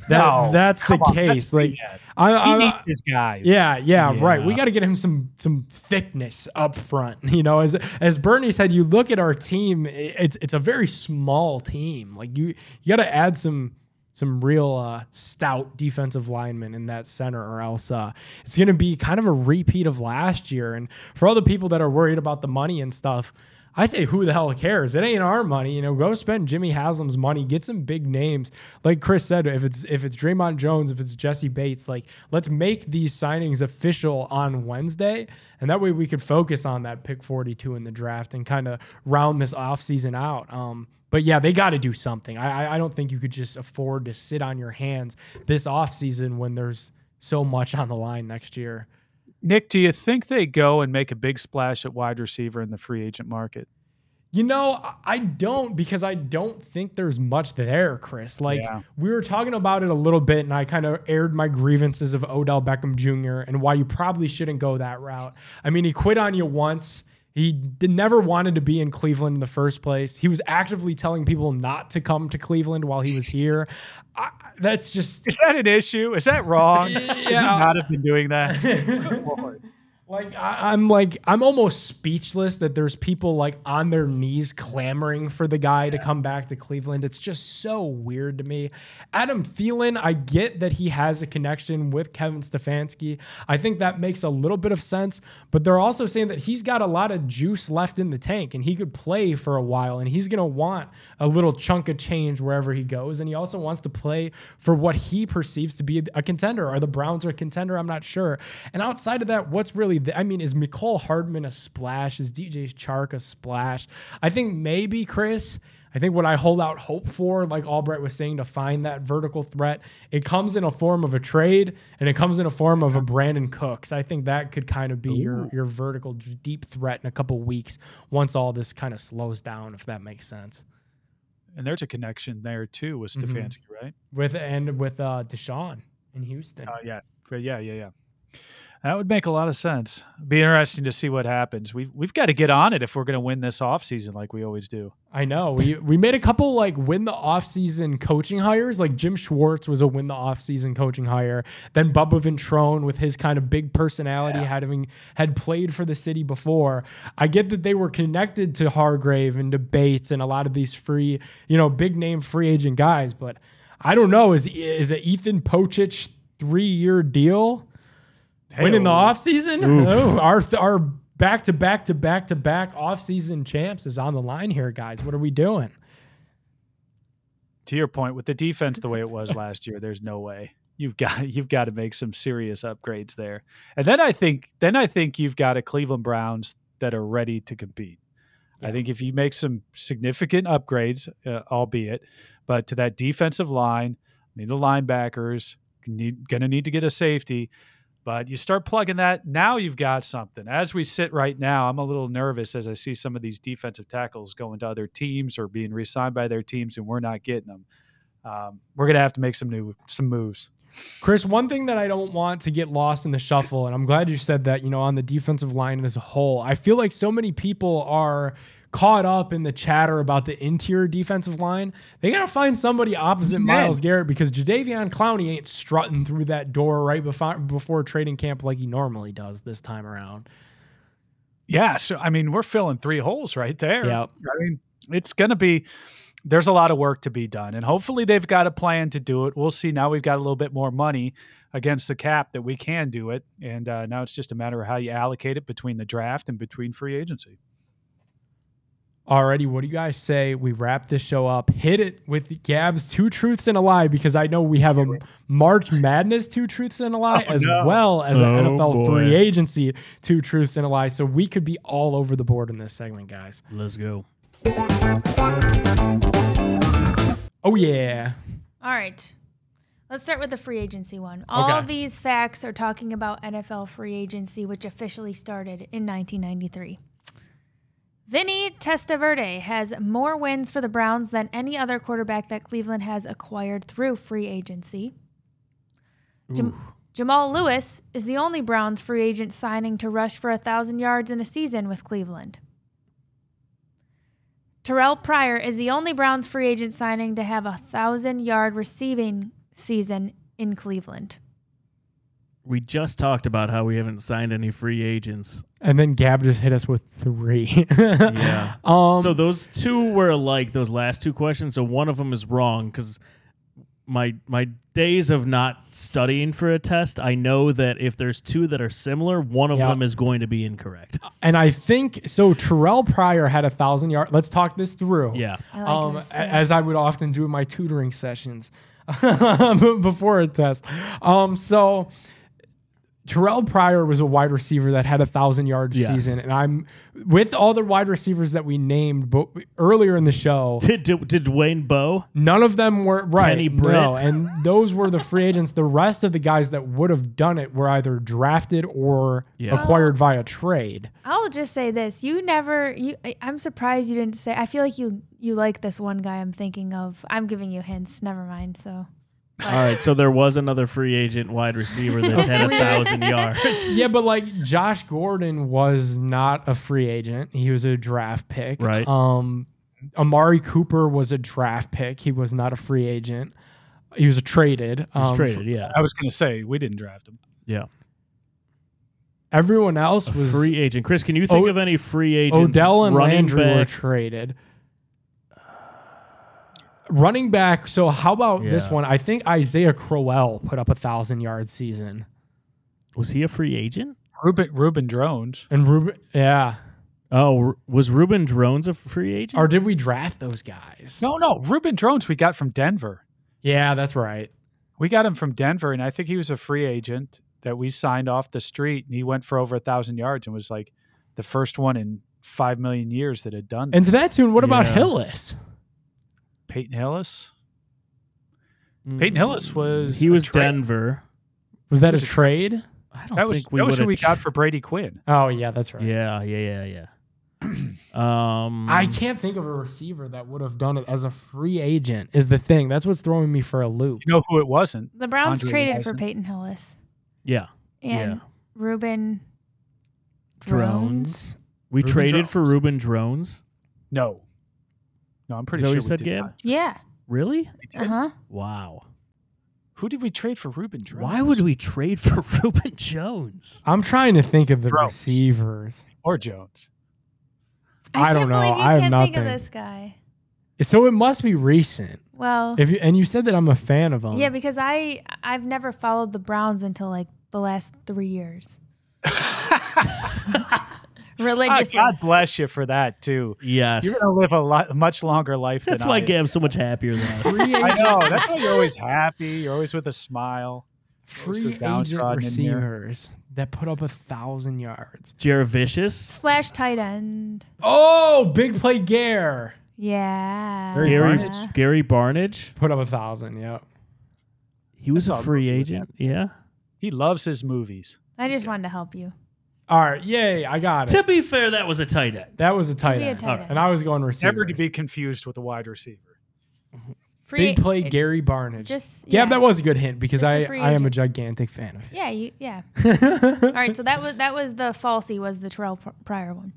Speaker 2: that
Speaker 3: No,
Speaker 2: that's the
Speaker 3: on, that's
Speaker 2: case. like,
Speaker 3: bad.
Speaker 2: I,
Speaker 3: He
Speaker 2: I,
Speaker 3: needs his guys.
Speaker 2: yeah, yeah, right. We got to get him some some thickness up front. You know, as as Bernie said, you look at our team. It's it's a very small team. Like you you got to add some some real uh, stout defensive linemen in that center, or else uh, it's going to be kind of a repeat of last year. And for all the people that are worried about the money and stuff. I say, who the hell cares? It ain't our money, you know. Go spend Jimmy Haslam's money, get some big names. Like Chris said, if it's if it's Dre'Mont Jones, if it's Jessie Bates, like let's make these signings official on Wednesday, and that way we could focus on that pick 42 in the draft and kind of round this offseason out. Um, but yeah, they got to do something. I, I don't think you could just afford to sit on your hands this offseason when there's so much on the line next year.
Speaker 3: Nick, do you think they go and make a big splash at wide receiver in the free agent market?
Speaker 2: You know, I- don't because I don't think there's much there, Chris. Like
Speaker 3: Yeah.
Speaker 2: we were talking about it a little bit, and I kind of aired my grievances of Odell Beckham Jr. and why you probably shouldn't go that route. I mean, he quit on you once. He did, never wanted to be in Cleveland in the first place. He was actively telling people not to come to Cleveland while he was here. I, that's just
Speaker 3: Is that an issue? Is that wrong? Should he not have been doing that?
Speaker 2: Like I, I'm like I'm almost speechless that there's people like on their knees clamoring for the guy to come back to Cleveland. It's just so weird to me. Adam Thielen, I get that he has a connection with Kevin Stefanski. I think that makes a little bit of sense, but they're also saying that he's got a lot of juice left in the tank and he could play for a while and he's gonna want a little chunk of change wherever he goes. And he also wants to play for what he perceives to be a contender. Are the Browns a contender? I'm not sure. And outside of that, what's really the, I mean, is Mecole Hardman a splash? Is DJ Chark a splash? I think maybe Chris. I think what I hold out hope for, like Allbright was saying, to find that vertical threat, it comes in a form of a trade and it comes in a form of a Brandin Cooks. I think that could kind of be your your vertical deep threat in a couple weeks once all this kind of slows down, if that makes sense.
Speaker 3: And there's a connection there too with
Speaker 2: Mhm.
Speaker 3: Stefanski, right?
Speaker 2: With and with uh, Deshaun in Houston.
Speaker 3: Oh yeah, yeah, yeah, yeah. That would make a lot of sense. Be interesting to see what happens. We've we've got to get on it if we're going to win this offseason like we always do.
Speaker 2: I know. We we made a couple like win the offseason coaching hires. Like Jim Schwartz was a win the offseason coaching hire. Then Bubba Ventrone with his kind of big personality having had played for the city before. I get that they were connected to Hargrave and debates and a lot of these free, you know, big name free agent guys, but I don't know. Is is it Ethan Pocic three year deal? Winning the offseason? Oh, our our back to back to back to back offseason champs is on the line here, guys. What are we doing?
Speaker 3: To your point, with the defense the way it was last year, there's no way. You've got you've got to make some serious upgrades there. And then I think then I think you've got a Cleveland Browns that are ready to compete. I think if you make some significant upgrades, uh, albeit, but to that defensive line, need the linebackers, need going to need to get a safety. But you start plugging that, now you've got something. As we sit right now, I'm a little nervous as I see some of these defensive tackles going to other teams or being re-signed by their teams, and we're not getting them. Um, we're gonna have to make some new some moves.
Speaker 2: Chris, one thing that I don't want to get lost in the shuffle, and I'm glad you said that, you know, on the defensive line as a whole, I feel like so many people are caught up in the chatter about the interior defensive line. They got to find somebody opposite
Speaker 3: Man.
Speaker 2: Myles Garrett because Jadeveon Clowney ain't strutting through that door right before, before trading camp like he normally does this time around.
Speaker 3: Yeah, so I mean, we're filling three holes right there.
Speaker 2: Yep.
Speaker 3: I mean, it's going to be there's a lot of work to be done, and hopefully they've got a plan to do it. We'll see. Now we've got a little bit more money against the cap that we can do it, and uh, now it's just a matter of how you allocate it between the draft and between free agency.
Speaker 2: Alrighty, what do you guys say? We wrap this show up. Hit it with Gab's two truths and a lie because I know we have a March Madness two truths and a lie
Speaker 3: Oh,
Speaker 2: as
Speaker 3: no.
Speaker 2: well as an
Speaker 5: Oh,
Speaker 2: NFL
Speaker 5: boy.
Speaker 2: free agency two truths and a lie. So we could be all over the board in this segment, guys.
Speaker 5: Let's go.
Speaker 2: Oh yeah.
Speaker 4: All right. Let's start with the free agency one. All
Speaker 2: Okay.
Speaker 4: of these facts are talking about NFL free agency, which officially started in 1993. Vinny Testaverde has more wins for the Browns than any other quarterback that Cleveland has acquired through free agency. Jam- Jamal Lewis is the only Browns free agent signing to rush for a 1,000 yards in a season with Cleveland. Terrelle Pryor is the only Browns free agent signing to have a 1,000 yard receiving season in Cleveland.
Speaker 5: We just talked about how we haven't signed any free agents.
Speaker 2: And then Gab just hit us with three.
Speaker 5: Yeah.
Speaker 2: Um,
Speaker 5: so those two were alike. Those last two questions. So one of them is wrong because my my days of not studying for a test, I know that if there's two that are similar, one of
Speaker 2: Yeah.
Speaker 5: them is going to be incorrect.
Speaker 2: and I think so. Terrelle Pryor had a thousand yard. Let's talk this through.
Speaker 5: Yeah.
Speaker 4: I like
Speaker 2: um,
Speaker 4: this. yeah.
Speaker 2: as I would often do in my tutoring sessions before a test. Um, so Terrelle Pryor was a wide receiver that had a thousand yard
Speaker 5: Yes.
Speaker 2: season, and I'm with all the wide receivers that we named, but earlier in the show,
Speaker 5: Did did, did Dwayne Bowe?
Speaker 2: none of them were right.
Speaker 5: Kenny Britt.
Speaker 2: No, and those were the free agents. The rest of the guys that would have done it were either drafted or
Speaker 5: Yeah.
Speaker 2: acquired oh. via trade.
Speaker 4: I'll just say this: you never. You, I- I'm surprised you didn't say. I feel like you you like this one guy. I'm thinking of. I'm giving you hints. Never mind. So
Speaker 5: All right, so there was another free agent wide receiver that had a thousand yards.
Speaker 2: Yeah, but like Josh Gordon was not a free agent. He was a draft pick.
Speaker 5: Right.
Speaker 2: Um Amari Cooper was a draft pick. He was not a free agent. He was a traded.
Speaker 5: He was
Speaker 2: um,
Speaker 5: traded, yeah,
Speaker 3: I was going to say we didn't draft him.
Speaker 5: yeah.
Speaker 2: Everyone else
Speaker 5: A
Speaker 2: was
Speaker 5: free agent. Chris, can you think
Speaker 2: O-
Speaker 5: of any free agents?
Speaker 2: Odell and
Speaker 5: running
Speaker 2: Landry were traded. Running back. So how about this one? I think Isaiah Crowell put up a thousand yard season,
Speaker 5: Was he a free agent?
Speaker 3: Ruben Reuben Droughns.
Speaker 2: and Ruben. Yeah.
Speaker 5: Oh, was Reuben Droughns a free agent?
Speaker 2: Or did we draft those guys?
Speaker 3: No, no, Reuben Droughns we got from Denver.
Speaker 2: Yeah, that's right.
Speaker 3: We got him from Denver, and I think he was a free agent that we signed off the street, and he went for over a thousand yards and was like the first one in five million years that had done. that.
Speaker 2: And to that tune, what about Hillis?
Speaker 3: Peyton Hillis.
Speaker 5: Mm.
Speaker 3: Peyton Hillis was
Speaker 5: He was
Speaker 3: trade.
Speaker 5: Denver.
Speaker 2: Was that a
Speaker 3: was a-
Speaker 2: trade?
Speaker 5: I don't
Speaker 3: That was
Speaker 5: think we
Speaker 3: that was who
Speaker 5: would've
Speaker 3: we got for Brady Quinn.
Speaker 2: Oh yeah, that's right.
Speaker 5: Yeah, yeah, yeah, yeah. um,
Speaker 2: I can't think of a receiver that would have done it as a free agent. Is the thing that's what's throwing me for a loop.
Speaker 3: You know who it wasn't?
Speaker 4: The Browns
Speaker 3: Andre
Speaker 4: traded
Speaker 3: Rison.
Speaker 4: for Peyton Hillis
Speaker 5: Yeah,
Speaker 4: and
Speaker 5: Yeah.
Speaker 4: Reuben Droughns.
Speaker 5: We
Speaker 3: Reuben
Speaker 5: traded for
Speaker 3: Droughns.
Speaker 5: Reuben Droughns.
Speaker 3: No. No, I'm
Speaker 5: Is
Speaker 3: pretty
Speaker 5: that what
Speaker 3: sure
Speaker 5: you
Speaker 3: we
Speaker 5: said,
Speaker 3: did
Speaker 5: Gab?
Speaker 3: not.
Speaker 4: Yeah.
Speaker 5: Really?
Speaker 3: We did.
Speaker 4: Uh huh.
Speaker 5: Wow.
Speaker 3: Who did we trade for Reuben Droughns?
Speaker 5: Why would we trade for Reuben Jones?
Speaker 2: I'm trying to think of the
Speaker 3: Droughns.
Speaker 2: receivers.
Speaker 3: or Jones?
Speaker 2: I don't
Speaker 4: can't
Speaker 2: know.
Speaker 4: Believe you
Speaker 2: I have
Speaker 4: can't think of
Speaker 2: nothing.
Speaker 4: this guy.
Speaker 2: So it must be recent.
Speaker 4: Well,
Speaker 2: If you, and you said that I'm a fan of him.
Speaker 4: yeah, because I I've never followed the Browns until like the last three years. Religiously.
Speaker 3: Oh, God bless you for that too.
Speaker 5: Yes.
Speaker 3: You're gonna live a lot, much longer life
Speaker 5: That's
Speaker 3: than
Speaker 5: why
Speaker 3: I am.
Speaker 5: Gab's so much happier than us.
Speaker 3: I know. That's why you're always happy. You're always with a smile.
Speaker 2: free
Speaker 3: so
Speaker 2: agent
Speaker 3: downtrodden in there.
Speaker 2: receivers that put up a thousand yards.
Speaker 5: Jared Vicious.
Speaker 4: slash tight end.
Speaker 2: Oh, big play Gare
Speaker 4: Yeah.
Speaker 3: Gary
Speaker 5: Gary
Speaker 3: Barnidge?
Speaker 5: Gary Barnidge.
Speaker 2: put up a thousand. Yep.
Speaker 5: He was
Speaker 3: I
Speaker 5: a
Speaker 3: saw a
Speaker 5: free agent. Yeah.
Speaker 3: He loves his movies.
Speaker 4: I just wanted to help you.
Speaker 2: All right. Yay! I got it.
Speaker 5: To be fair, that was a tight end.
Speaker 2: That was a tight
Speaker 4: be a
Speaker 2: end.
Speaker 4: tight end.
Speaker 2: And I was going receivers.
Speaker 3: Never to be confused with a wide receiver.
Speaker 4: Free,
Speaker 2: Big play
Speaker 4: it-
Speaker 2: Gary Barnidge.
Speaker 4: Just
Speaker 2: yeah,
Speaker 4: yeah,
Speaker 2: that was a good hint because
Speaker 4: Just a
Speaker 2: I,
Speaker 4: free
Speaker 2: I am a
Speaker 4: agent.
Speaker 2: gigantic fan of him.
Speaker 4: Yeah, you, yeah. All right, so that was that was the falsy was the Terrelle Pr- Pryor one,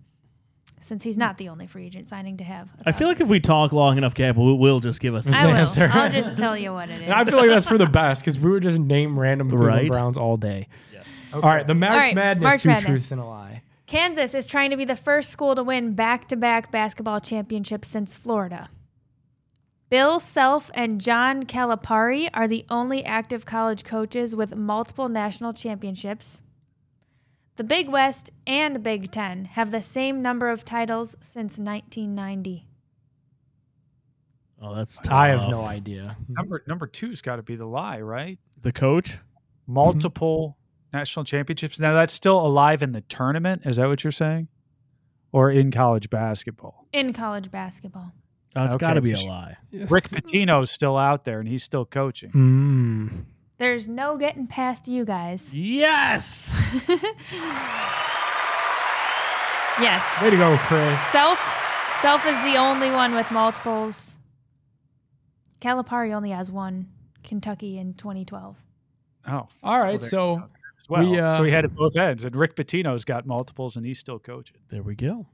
Speaker 4: since he's not the only free agent signing to have. a
Speaker 5: I feel like if we talk long enough, Gab will will just give us.
Speaker 2: His
Speaker 4: I will.
Speaker 2: answer.
Speaker 4: I'll just tell you what it is.
Speaker 2: And I feel like that's for the best because we would just name random Cleveland
Speaker 5: Right.
Speaker 2: Browns all day.
Speaker 5: Yes.
Speaker 2: All right, the March
Speaker 4: right,
Speaker 2: Madness,
Speaker 4: March
Speaker 2: two
Speaker 4: Madness.
Speaker 2: truths and a lie.
Speaker 4: Kansas is trying to be the first school to win back-to-back basketball championships since Florida. Bill Self and John Calipari are the only active college coaches with multiple national championships. The Big West and Big Ten have the same number of titles since 1990.
Speaker 5: Oh, that's tough.
Speaker 2: I have no idea.
Speaker 3: Number number two's got to be the lie, right?
Speaker 5: The coach.
Speaker 3: Multiple national championships. Now that's still alive in the tournament. Is that what you're saying? Or in college basketball?
Speaker 4: In college basketball.
Speaker 5: Oh, it's
Speaker 3: Okay.
Speaker 5: got to be a lie.
Speaker 3: Rick Pitino's still out there and he's still coaching.
Speaker 2: Mm.
Speaker 4: There's no getting past you guys.
Speaker 5: Yes.
Speaker 4: Yes.
Speaker 2: Way to go, Chris.
Speaker 4: Self Self is the only one with multiples. Calipari only has one. Kentucky in 2012.
Speaker 3: Oh,
Speaker 2: All right,
Speaker 3: there
Speaker 2: so
Speaker 3: as well.
Speaker 2: We, uh,
Speaker 3: so he had it both ends, and Rick Pitino's got multiples, and he's still coaching.
Speaker 5: There we go.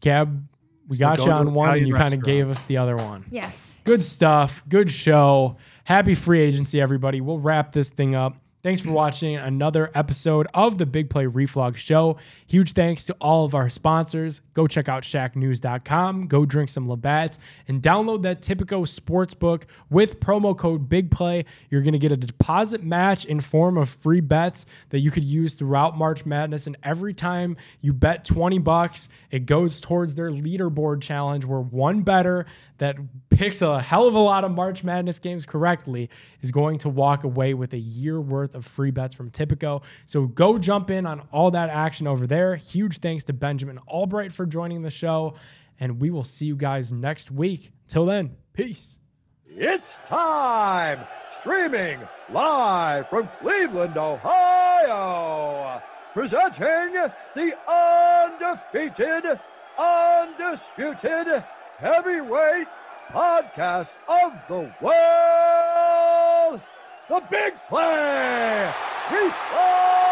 Speaker 2: Gab, we
Speaker 3: Still
Speaker 2: got you on one, and you kind of gave us the other one.
Speaker 4: Yes.
Speaker 2: Good stuff. Good show. Happy free agency, everybody. We'll wrap this thing up. Thanks for watching another episode of the Big Play Reflog Show. Huge thanks to all of our sponsors. Go check out shacknews.com. Go drink some Labatt's and download that Tipico Sportsbook with promo code BIGPLAY. You're going to get a deposit match in form of free bets that you could use throughout March Madness. And every time you bet 20 bucks, it goes towards their leaderboard challenge where one better that picks a hell of a lot of March Madness games correctly is going to walk away with a year worth of free bets from Tipico. So go jump in on all that action over there. Huge thanks to Benjamin Allbright for joining the show. And we will see you guys next week. Till then, peace.
Speaker 1: It's time! Streaming live from Cleveland, Ohio! Presenting the undefeated, undisputed heavyweight podcast of the world, the big play. Replay!